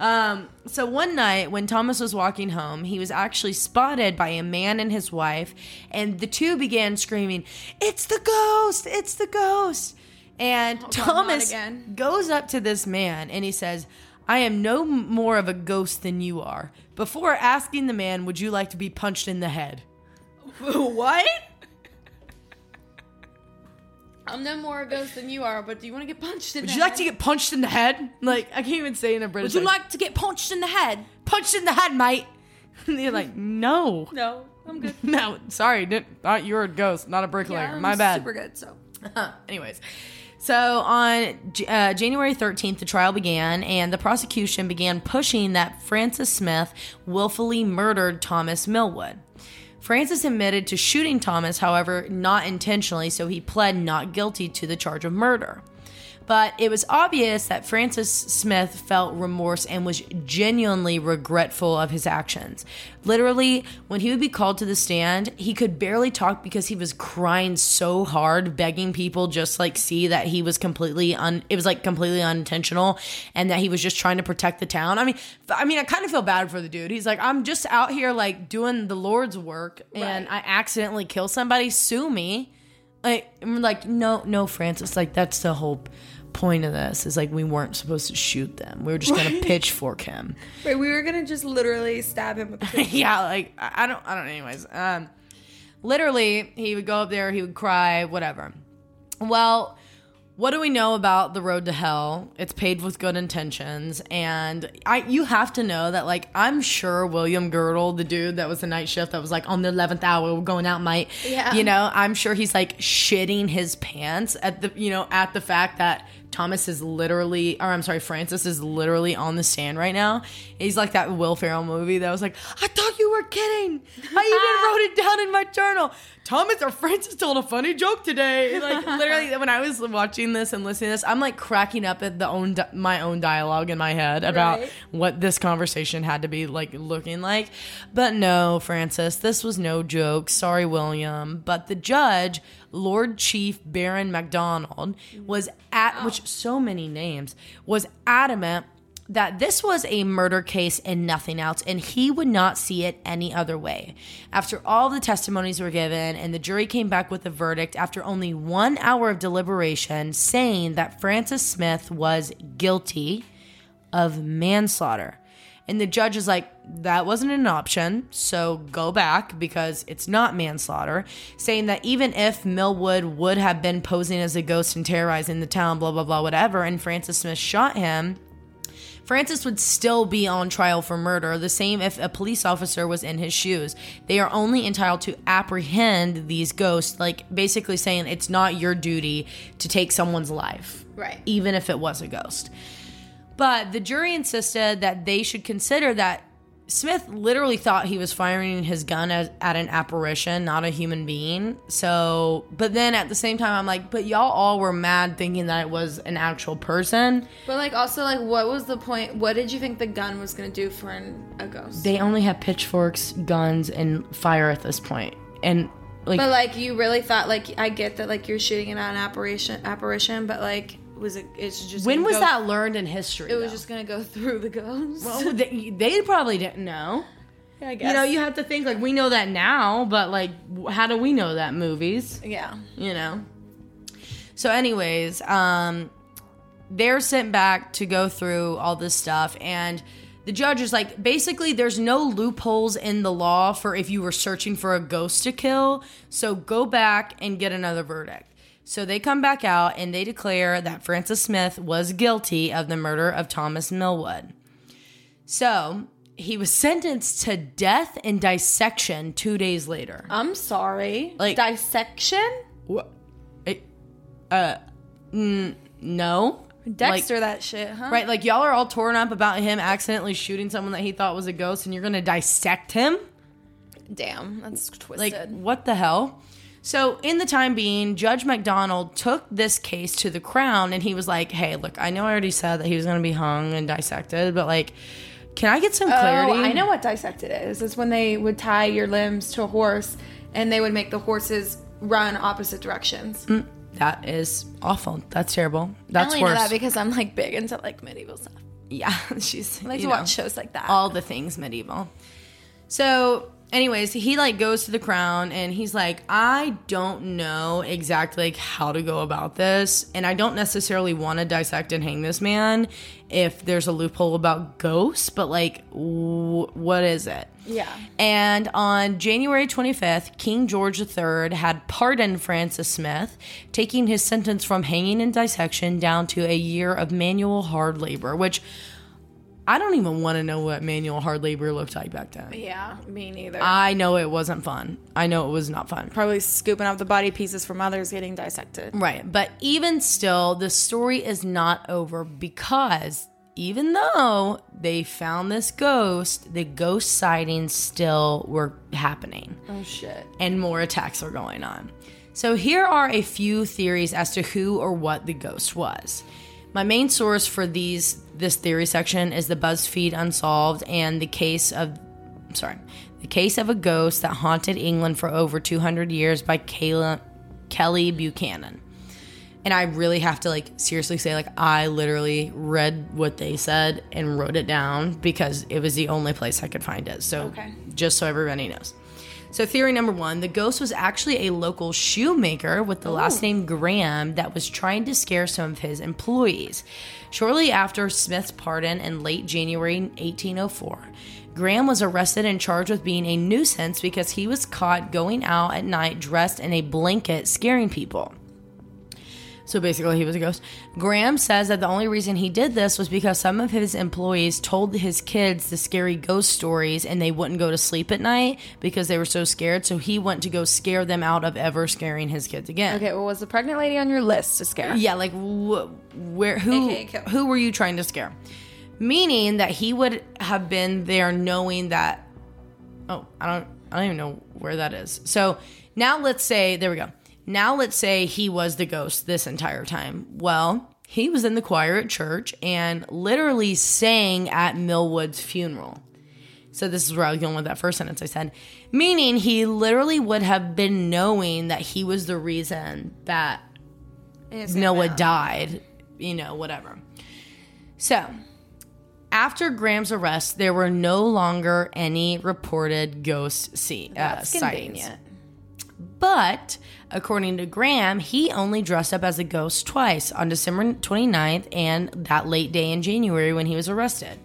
Um, so one night when Thomas was walking home, he was actually spotted by a man and his wife, and the two began screaming, It's the ghost! It's the ghost! And not Thomas goes up to this man and he says, I am no more of a ghost than you are. Before asking the man, Would you like to be punched in the head? what? I'm no more a ghost than you are, but do you want to get punched in the head? Would the you like to get punched in the head? Like, I can't even say in a British Would you accent. like to get punched in the head? punched in the head, mate? And they're like, No. No, I'm good. No, sorry, didn't, thought you were a ghost, not a bricklayer. I'm My bad. Super good. So Anyways, so on uh, January 13th, the trial began, and the prosecution began pushing that Francis Smith willfully murdered Thomas Millwood. Francis admitted to shooting Thomas, however, not intentionally, so he pled not guilty to the charge of murder. But it was obvious that Francis Smith felt remorse and was genuinely regretful of his actions. Literally, when he would be called to the stand, he could barely talk because he was crying so hard, begging people just like see that he was completely un it was like completely unintentional and that he was just trying to protect the town. I mean, I mean, I kind of feel bad for the dude. He's like, I'm just out here like doing the Lord's work and I accidentally kill somebody, sue me. Like, and we're like, no, no, Francis, like that's the whole point of this is like we weren't supposed to shoot them. We were just gonna pitchfork him. Wait, we were gonna just literally stab him with. Yeah, like I I don't, I don't. Anyways, um, literally, he would go up there, he would cry, whatever. Well, what do we know about the road to hell? It's paved with good intentions, and I, you have to know that, like, I'm sure William Girdle, the dude that was the night shift, that was like on the eleventh hour, we're going out, mate. Yeah. You know, I'm sure he's like shitting his pants at the, you know, at the fact that Thomas is literally, or I'm sorry, Francis is literally on the stand right now. He's like that Will Ferrell movie that was like, I thought you were kidding. I even wrote it down in my journal. Thomas or Francis told a funny joke today. Like literally, when I was watching this and listening to this, I'm like cracking up at the own di- my own dialogue in my head about Right. what this conversation had to be like looking like. But no, Francis, this was no joke. Sorry, William. But the judge, Lord Chief Baron MacDonald, was at which so many names was adamant that this was a murder case and nothing else, and he would not see it any other way. After all the testimonies were given, and the jury came back with a verdict after only one hour of deliberation saying that Francis Smith was guilty of manslaughter. And the judge is like, that wasn't an option, so go back because it's not manslaughter. Saying that even if Millwood would have been posing as a ghost and terrorizing the town, blah, blah, blah, whatever, and Francis Smith shot him, Francis would still be on trial for murder, the same if a police officer was in his shoes. They are only entitled to apprehend these ghosts, like basically saying it's not your duty to take someone's life, Right. Even if it was a ghost. But the jury insisted that they should consider that Smith literally thought he was firing his gun at, at an apparition, not a human being. So, but then at the same time, I'm like, but y'all all were mad thinking that it was an actual person. But like, also, like, what was the point? What did you think the gun was gonna do for an, a ghost? They only have pitchforks, guns, and fire at this point. And like, but like, you really thought like I get that like you're shooting it at an apparition, apparition, but like, was it? It's just when was go- that learned in history? It was though? just gonna go through the ghost. Well, they, they probably didn't know. I guess. You know, you have to think like we know that now, but like, how do we know that movies? yeah. you know. So, anyways, um, they're sent back to go through all this stuff, and the judge is like, basically, there's no loopholes in the law for if you were searching for a ghost to kill. So go back and get another verdict. So they come back out and they declare that Francis Smith was guilty of the murder of Thomas Millwood. So he was sentenced to death and dissection two days later. I'm sorry. Like- dissection. What? Uh, n- no. Dexter, Like, that shit, huh? right, like y'all are all torn up about him accidentally shooting someone that he thought was a ghost, and you're gonna dissect him. Damn, that's twisted. Like, what the hell? So, in the time being, Judge McDonald took this case to the crown, and he was like, "Hey, look, I know I already said that he was gonna be hung and dissected, but like, can I get some oh, clarity?" Oh, I know what dissected is. It's when they would tie your limbs to a horse and they would make the horses run opposite directions. Mm, that is awful. That's terrible. I That's only worse. know that because I'm like big into like medieval stuff. yeah, she's I like you to know. watch shows like that. all the things medieval. So, anyways, he like goes to the crown and he's like, I don't know exactly like how to go about this, and I don't necessarily want to dissect and hang this man if there's a loophole about ghosts, but like, w- what is it? Yeah. And on January 25th, King George III had pardoned Francis Smith, taking his sentence from hanging and dissection down to a year of manual hard labor, which I don't even want to know what manual hard labor looked like back then. Yeah, me neither. I know it wasn't fun. I know it was not fun. Probably scooping up the body pieces from others getting dissected. Right. But even still, the story is not over because even though they found this ghost, the ghost sightings still were happening. Oh shit. and more attacks are going on. So here are a few theories as to who or what the ghost was. My main source for these this theory section is the BuzzFeed Unsolved and the case of sorry, the case of a ghost that haunted England for over 200 years by Kayla, Kelly Buchanan. And I really have to like seriously say like I literally read what they said and wrote it down because it was the only place I could find it. So Okay. just so everybody knows. So theory number 1, the ghost was actually a local shoemaker with the last name Graham that was trying to scare some of his employees. Shortly after Smith's pardon in late January 1804, Graham was arrested and charged with being a nuisance because he was caught going out at night dressed in a blanket scaring people. So basically, he was a ghost. Graham says that the only reason he did this was because some of his employees told his kids the scary ghost stories and they wouldn't go to sleep at night because they were so scared. So he went to go scare them out of ever scaring his kids again. Okay, well, was the pregnant lady on your list to scare? Yeah, like wh- where who who were you trying to scare? Meaning that he would have been there knowing that oh, I don't I don't even know where that is. So now let's say there we go. Now let's say he was the ghost this entire time. Well, he was in the choir at church and literally sang at Millwood's funeral. So this is where I was going with that first sentence I said. Meaning he literally would have been knowing that he was the reason that Noah died, you know, whatever. So, after Graham's arrest, there were no longer any reported ghost see, uh, sightings. But according to Graham, he only dressed up as a ghost twice on December 29th and that late day in January when he was arrested.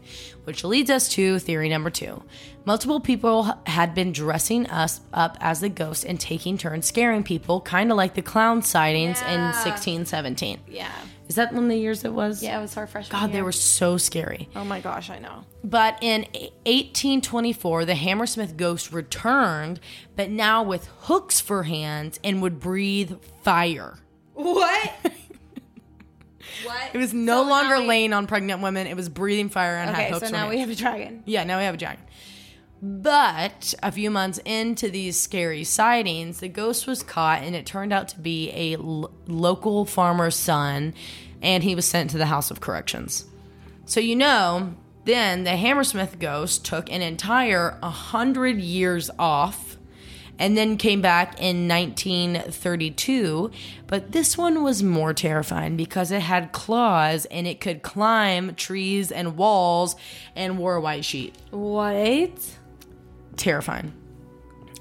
Which leads us to theory number two. Multiple people had been dressing us up as the ghost and taking turns scaring people, kind of like the clown sightings in 1617. Yeah. Is that one of the years it was? Yeah, it was our freshman God, they were so scary. Oh my gosh, I know. But in 1824, the Hammersmith ghost returned, but now with hooks for hands and would breathe fire. What? what? It was no longer laying on pregnant women, it was breathing fire and had Okay, hooks so now we have a dragon. Yeah, now we have a dragon. But a few months into these scary sightings, the ghost was caught and it turned out to be a local farmer's son and he was sent to the House of Corrections. So, you know, then the Hammersmith ghost took an entire 100 years off and then came back in 1932. But this one was more terrifying because it had claws and it could climb trees and walls and wore a white sheet. What? Terrifying.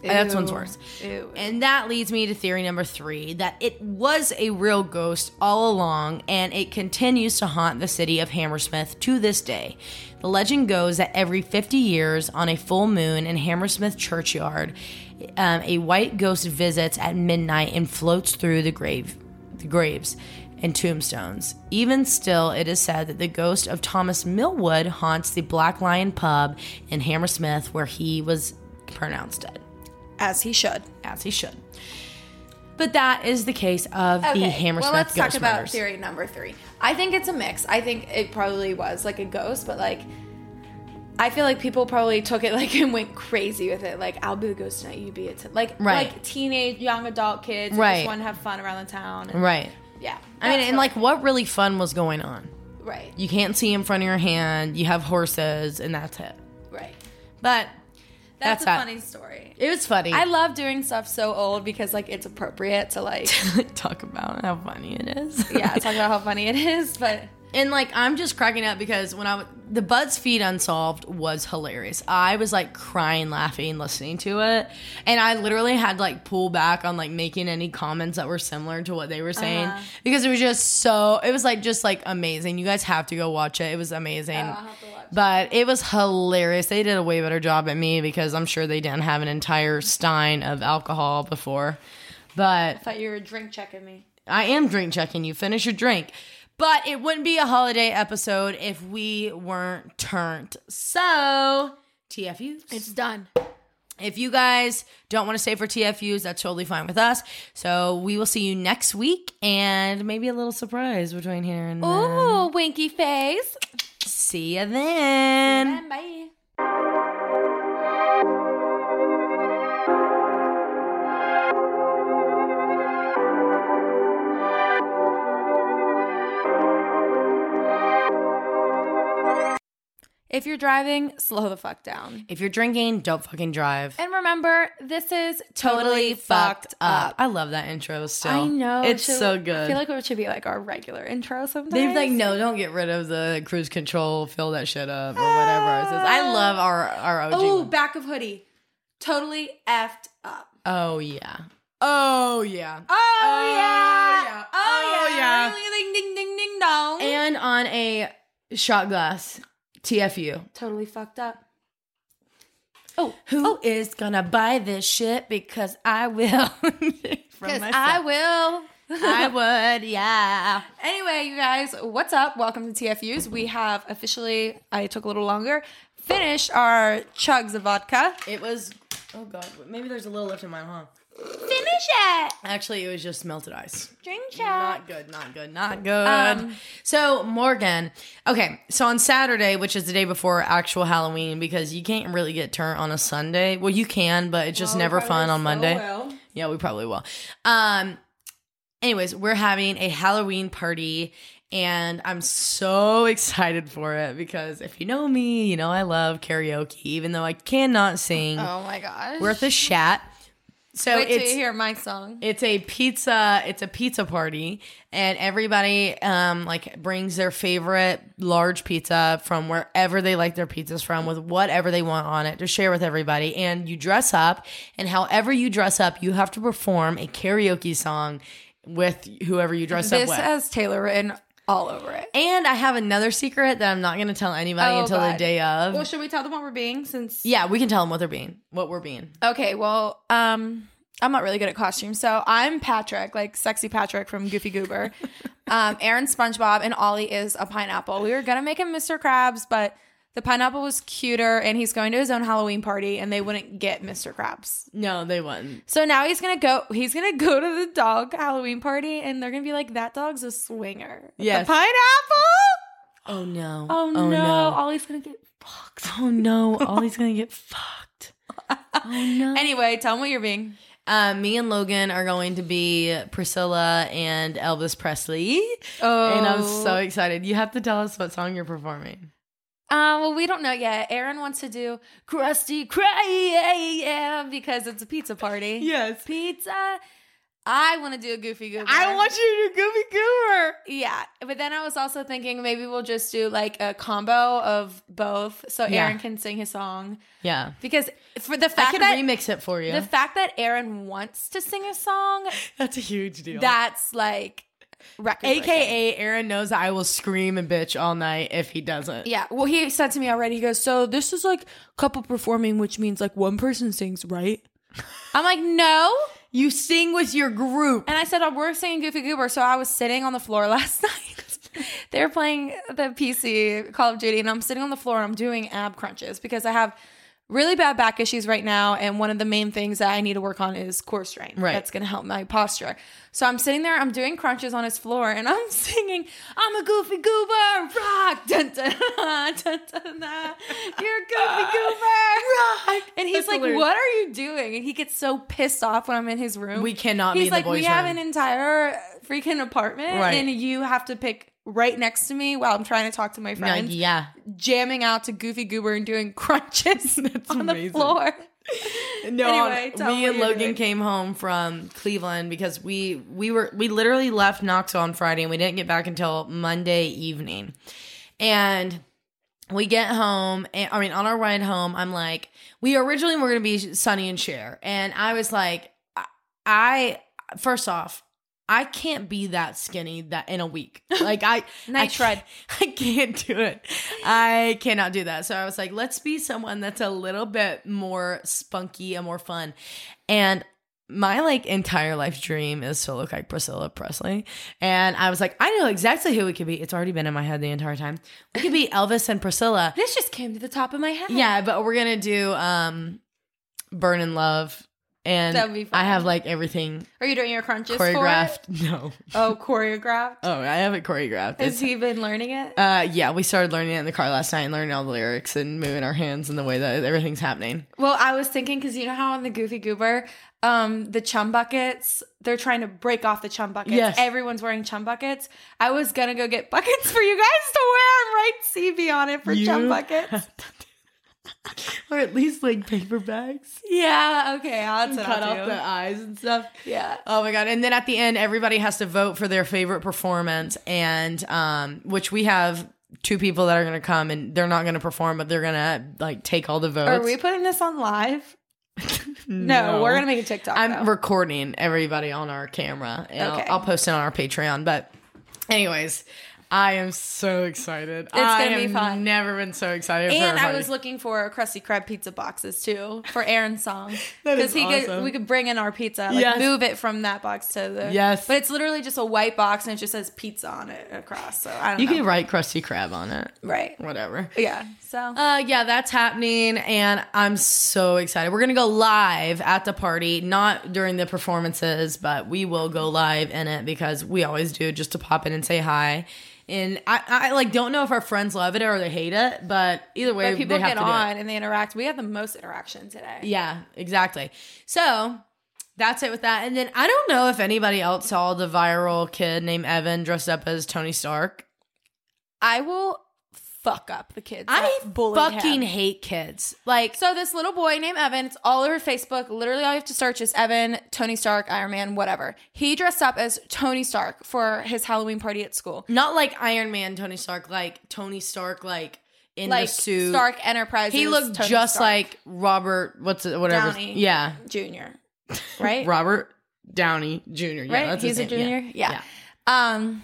That's one's worse. Ew. And that leads me to theory number three that it was a real ghost all along and it continues to haunt the city of Hammersmith to this day. The legend goes that every 50 years, on a full moon in Hammersmith churchyard, um, a white ghost visits at midnight and floats through the grave, the graves and tombstones. Even still, it is said that the ghost of Thomas Millwood haunts the Black Lion pub in Hammersmith where he was pronounced dead As he should. as he should. But that is the case of the Hammersmith well, let's talk about murders. theory number three. I think it's a mix. I think it probably was like a ghost, but like, I feel like people probably took it like and went crazy with it. Like, I'll be the ghost tonight, you be it. Like, Right. like teenage, young adult kids Right. just want to have fun around the town. And, Right. Yeah. I mean, and like, what really fun was going on? right, You can't see in front of your hand. You have horses, and that's it. right. But That's, That's a that. funny story. it was funny. I love doing stuff so old because like it's appropriate to like talk about how funny it is. yeah talk about how funny it is, but And like I'm just cracking up because when I the BuzzFeed Unsolved was hilarious. I was like crying, laughing, listening to it, and I literally had to, like pull back on like making any comments that were similar to what they were saying Uh-huh. because it was just so. It was like just like amazing. You guys have to go watch it. It was amazing. But it was hilarious. They did a way better job at me because I'm sure they didn't have an entire stein of alcohol before. But I thought you were drink checking me. I am drink checking you. Finish your drink. But it wouldn't be a holiday episode if we weren't turned. So, TFUs. It's done. if you guys don't want to stay for TFUs, that's totally fine with us. So, we will see you next week and maybe a little surprise between here and then. Winky face. See you then. Bye. If you're driving, slow the fuck down. If you're drinking, don't fucking drive. And remember, this is totally, fucked up. I love that intro still. I know. It's Should- so I good. feel like it should be like our regular intro sometimes. They've like, no, don't get rid of the cruise control, fill that shit up, or whatever says. I ah. love our, our OG. Oh, back of hoodie. Totally effed up. oh, yeah. Oh, yeah. Oh, oh yeah. yeah. Oh, oh yeah. Ding ding ding ding dong. And on a shot glass, TFU. totally fucked up. Oh, Who oh. is gonna buy this shit? Because I will. Because. I will. I would, yeah. Anyway, you guys, what's up? Welcome to TFUs. We have officially, I took a little longer, finished our chugs of vodka. It was. Oh god, maybe there's a little left in mine, huh? Finish it. Actually, it was just melted ice. Drink Not good, not good, not good. Um, so, Morgan, okay, so on Saturday, which is the day before actual Halloween, because you can't really get turned on a Sunday. Well, you can, but it's just never fun on Monday. Yeah, we probably will. Um, anyways, we're having a Halloween party. And I'm so excited for it because if you know me, you know I love karaoke, even though I cannot sing Oh my gosh. worth a shat. So Wait till it's you hear my song. it's a pizza it's a pizza party and everybody um like brings their favorite large pizza from wherever they like their pizzas from with whatever they want on it to share with everybody and you dress up and however you dress up you have to perform a karaoke song with whoever you dress This up with has Taylar written all over it. and i have another secret that i'm not going to tell anybody Oh, until the day of Well, should we tell them what we're being since yeah we can tell them what they're being what we're being Okay, well, um, I'm not really good at costumes, so I'm Patrick, like sexy Patrick from Goofy Goober. um, Aaron SpongeBob, and Ollie is a pineapple. We were gonna make him Mr. Krabs, but the pineapple was cuter, and he's going to his own Halloween party, and they wouldn't get Mr. Krabs. no they wouldn't So now he's gonna go. He's gonna go to the dog Halloween party, and they're gonna be like, "That dog's a swinger." With Yes. the pineapple. oh no Oh, no. Ollie's gonna get fucked. oh no ollie's gonna get fucked oh no Anyway, tell him what you're being. Uh, me and Logan are going to be Priscilla and Elvis Presley. Oh, And I'm so excited. You have to tell us what song you're performing. Uh, well, we don't know yet. Aaron wants to do Krusty Krab yeah, because it's a pizza party. Yes. Pizza. I want to do a Goofy Goober. I want you to do Goofy Goober. Yeah, but then I was also thinking maybe we'll just do like a combo of both, so Yeah. Aaron can sing his song. Yeah. Because for the fact I can that remix it for you. the fact that Aaron wants to sing a song, That's a huge deal. that's like record. breaking. AKA Aaron knows that I will scream and bitch all night if he doesn't. Yeah. Well, he said to me already. He goes, "So this is like couple performing, which means like one person sings, right?" I'm like, "No." You sing with your group. And I said, "Oh, we're singing Goofy Goober." So I was sitting on the floor last night. they were playing the PC Call of Duty, and I'm sitting on the floor and I'm doing ab crunches because I have really bad back issues right now. And one of the main things that I need to work on is core strength. Right. That's going to help my posture. So I'm sitting there, I'm doing crunches on his floor, and I'm singing, I'm a Goofy Goober, rock, dun dun dun dun dun. You're a Goofy Goober, rock. And he's That's like, hilarious. What are you doing? And he gets so pissed off when I'm in his room. We cannot be He's in the like, we boys' have an entire freaking apartment, Right. and you have to pick right next to me while I'm trying to talk to my No, friends, yeah. jamming out to Goofy Goober and doing crunches on amazing. the floor. No, Anyway, me me and Logan doing. came home from Cleveland because we we were we literally left Knoxville on Friday and we didn't get back until Monday evening. And we get home and I mean on our ride home, I'm like, we originally were gonna be Sonny and Cher. And I was like, I, I first off, I can't be that skinny that in a week. Like I, I shred. I can't do it. I cannot do that. So I was like, let's be someone that's a little bit more spunky and more fun. And my like entire life dream is to look like Priscilla Presley. And I was like, I know exactly who we could be. It's already been in my head the entire time. We could be Elvis and Priscilla. This just came to the top of my head. Yeah, but we're gonna do um Burning Love and That would be fun. I have like everything Are you doing your crunches choreographed. No, Oh, choreographed. oh, I have it choreographed. Has It's- he been learning it? uh, yeah, we started learning it in the car last night and learning all the lyrics and moving our hands and the way that everything's happening. Well, I was thinking because you know how on the Goofy Goober, um, the chum buckets, they're trying to break off the chum buckets. Yes. Everyone's wearing chum buckets. I was gonna go get buckets for you guys to wear and write CB on it for chum You buckets. or at least like paper bags. yeah, okay, that's Cut off do. the eyes and stuff. Yeah. Oh my god! And then at the end, everybody has to vote for their favorite performance, and um, which we have two people that are going to come, and they're not going to perform, but they're going to like take all the votes. Are we putting this on live? no, we're gonna make a TikTok. I'm though. recording everybody on our camera, and Okay. I'll, I'll post it on our Patreon. But, anyways, I am so excited. It's gonna be fun. Never been so excited. for and I was looking for Krusty Krab pizza boxes too for Aaron's song That is he could we could bring in our pizza, like Yes. move it from that box to the Yes. But it's literally just a white box and it just says pizza on it across. So I don't know. You know. can write Krusty Krab on it. right. Whatever. Yeah. So Uh, yeah, that's happening, and I'm so excited. We're gonna go live at the party, not during the performances, but we will go live in it because we always do, just to pop in and say hi. And I, I like don't know if our friends love it or they hate it, but either way, but people they have get to do it. on and they interact. We had the most interaction today. Yeah, exactly. So that's it with that. And then I don't know if anybody else saw the viral kid named Evan dressed up as Tony Stark. I will fuck up the kids. I fucking him. hate kids. Like, So this little boy named Evan, it's all over Facebook. Literally, all you have to search is Evan, Tony Stark, Iron Man, whatever. He dressed up as Tony Stark for his Halloween party at school. not like Iron Man Tony Stark, like Tony Stark, like in Like the suit. Stark Enterprises. He looked Tony just Stark like Robert. What's it? Whatever. Downey. Yeah, Junior, right? Robert Downey Jr. Yeah, right? that's He's his a name. junior. Yeah. Yeah. Um.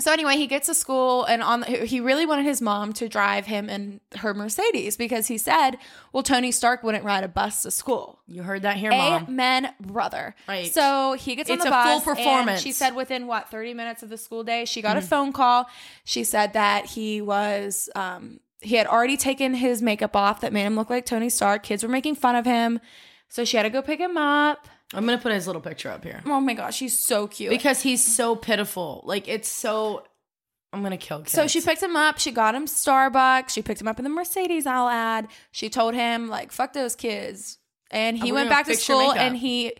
So anyway, he gets to school and on he really wanted his mom to drive him in her Mercedes because he said, "Well, Tony Stark wouldn't ride a bus to school." You heard that here, mom. Amen, brother. Right. So he gets on It's the a full bus. and performance. she said within what thirty minutes of the school day, she Mm-hmm. got a phone call. She said that he was um, he had already taken his makeup off that made him look like Tony Stark. Kids were making fun of him, so she had to go pick him up. I'm gonna put his little picture up here Oh my gosh, he's so cute. because he's so pitiful. Like it's so. I'm gonna kill kids. So she picked him up. She got him Starbucks. She picked him up in the Mercedes. I'll add. She told him like, "Fuck those kids," and he went gonna back to fix your school makeup. and he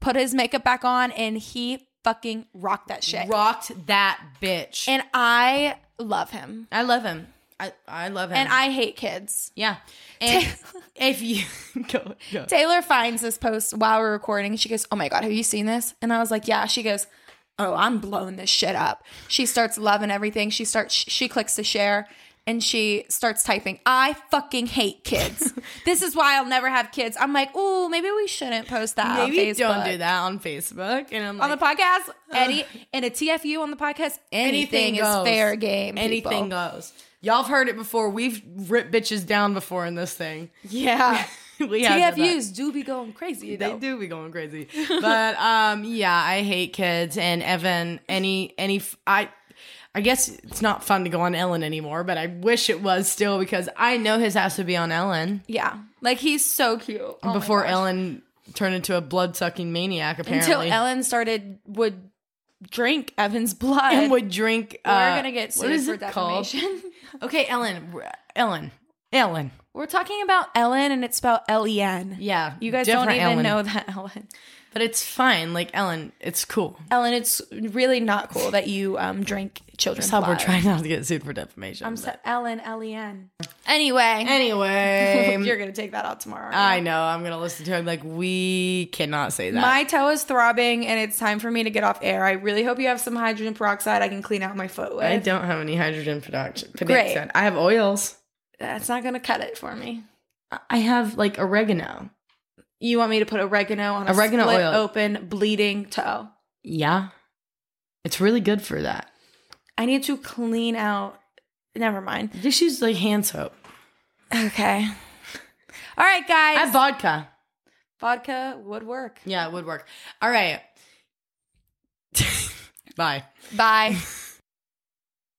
put his makeup back on and he fucking rocked that shit. rocked that bitch. And I love him. I love him. I I love him. And I hate kids. yeah. And if you go go. Taylar finds this post while we're recording. She goes, "Oh my god, have you seen this?" And I was like, "Yeah." She goes, "Oh, I'm blowing this shit up." She starts loving everything. She starts. She clicks to share, and she starts typing, "I fucking hate kids. this is why I'll never have kids." I'm like, oh, maybe we shouldn't post that Maybe on Facebook." don't do that on Facebook. And I'm like, on the podcast. Any and a TFU on the podcast. Anything, is fair game. Anything people. goes. Y'all have heard it before. We've ripped bitches down before in this thing. Yeah. we have. TFUs do be going crazy. They Though. do be going crazy. But um yeah, I hate kids and Evan any any I. I guess it's not fun to go on Ellen anymore, but I wish it was still because I know his has to be on Ellen Yeah, like he's so cute. Oh before. Ellen turned into a blood-sucking maniac apparently. until Ellen started would drink Evan's blood. and would drink We're uh, gonna get what sued is for it called? defamation. Okay, Ellen, Ellen, Ellen. We're talking about Ellen, and it's spelled L E N. Yeah, You guys don't different even Ellen. know that Ellen. But it's fine. Like Ellen, it's cool. Ellen, it's really not cool that you um drink children's That's how we're blood. trying not to get sued for defamation. I'm but- so Ellen L E N. Anyway, Anyway, you're gonna take that out tomorrow. aren't I you? know. I'm gonna listen to it. Like we cannot say that. My toe is throbbing, and it's time for me to get off air. I really hope you have some hydrogen peroxide I can clean out my foot with. I don't have any hydrogen production. Great. peroxide. I have oils. That's not gonna cut it for me. I have like oregano. You want me to put oregano on a Oregano split oil. open bleeding toe? Yeah, it's really good for that. I need to clean out. Never mind. Just use like hand soap. Okay. All right, guys. I have vodka. Vodka would work. Yeah, it would work. All right. Bye. Bye.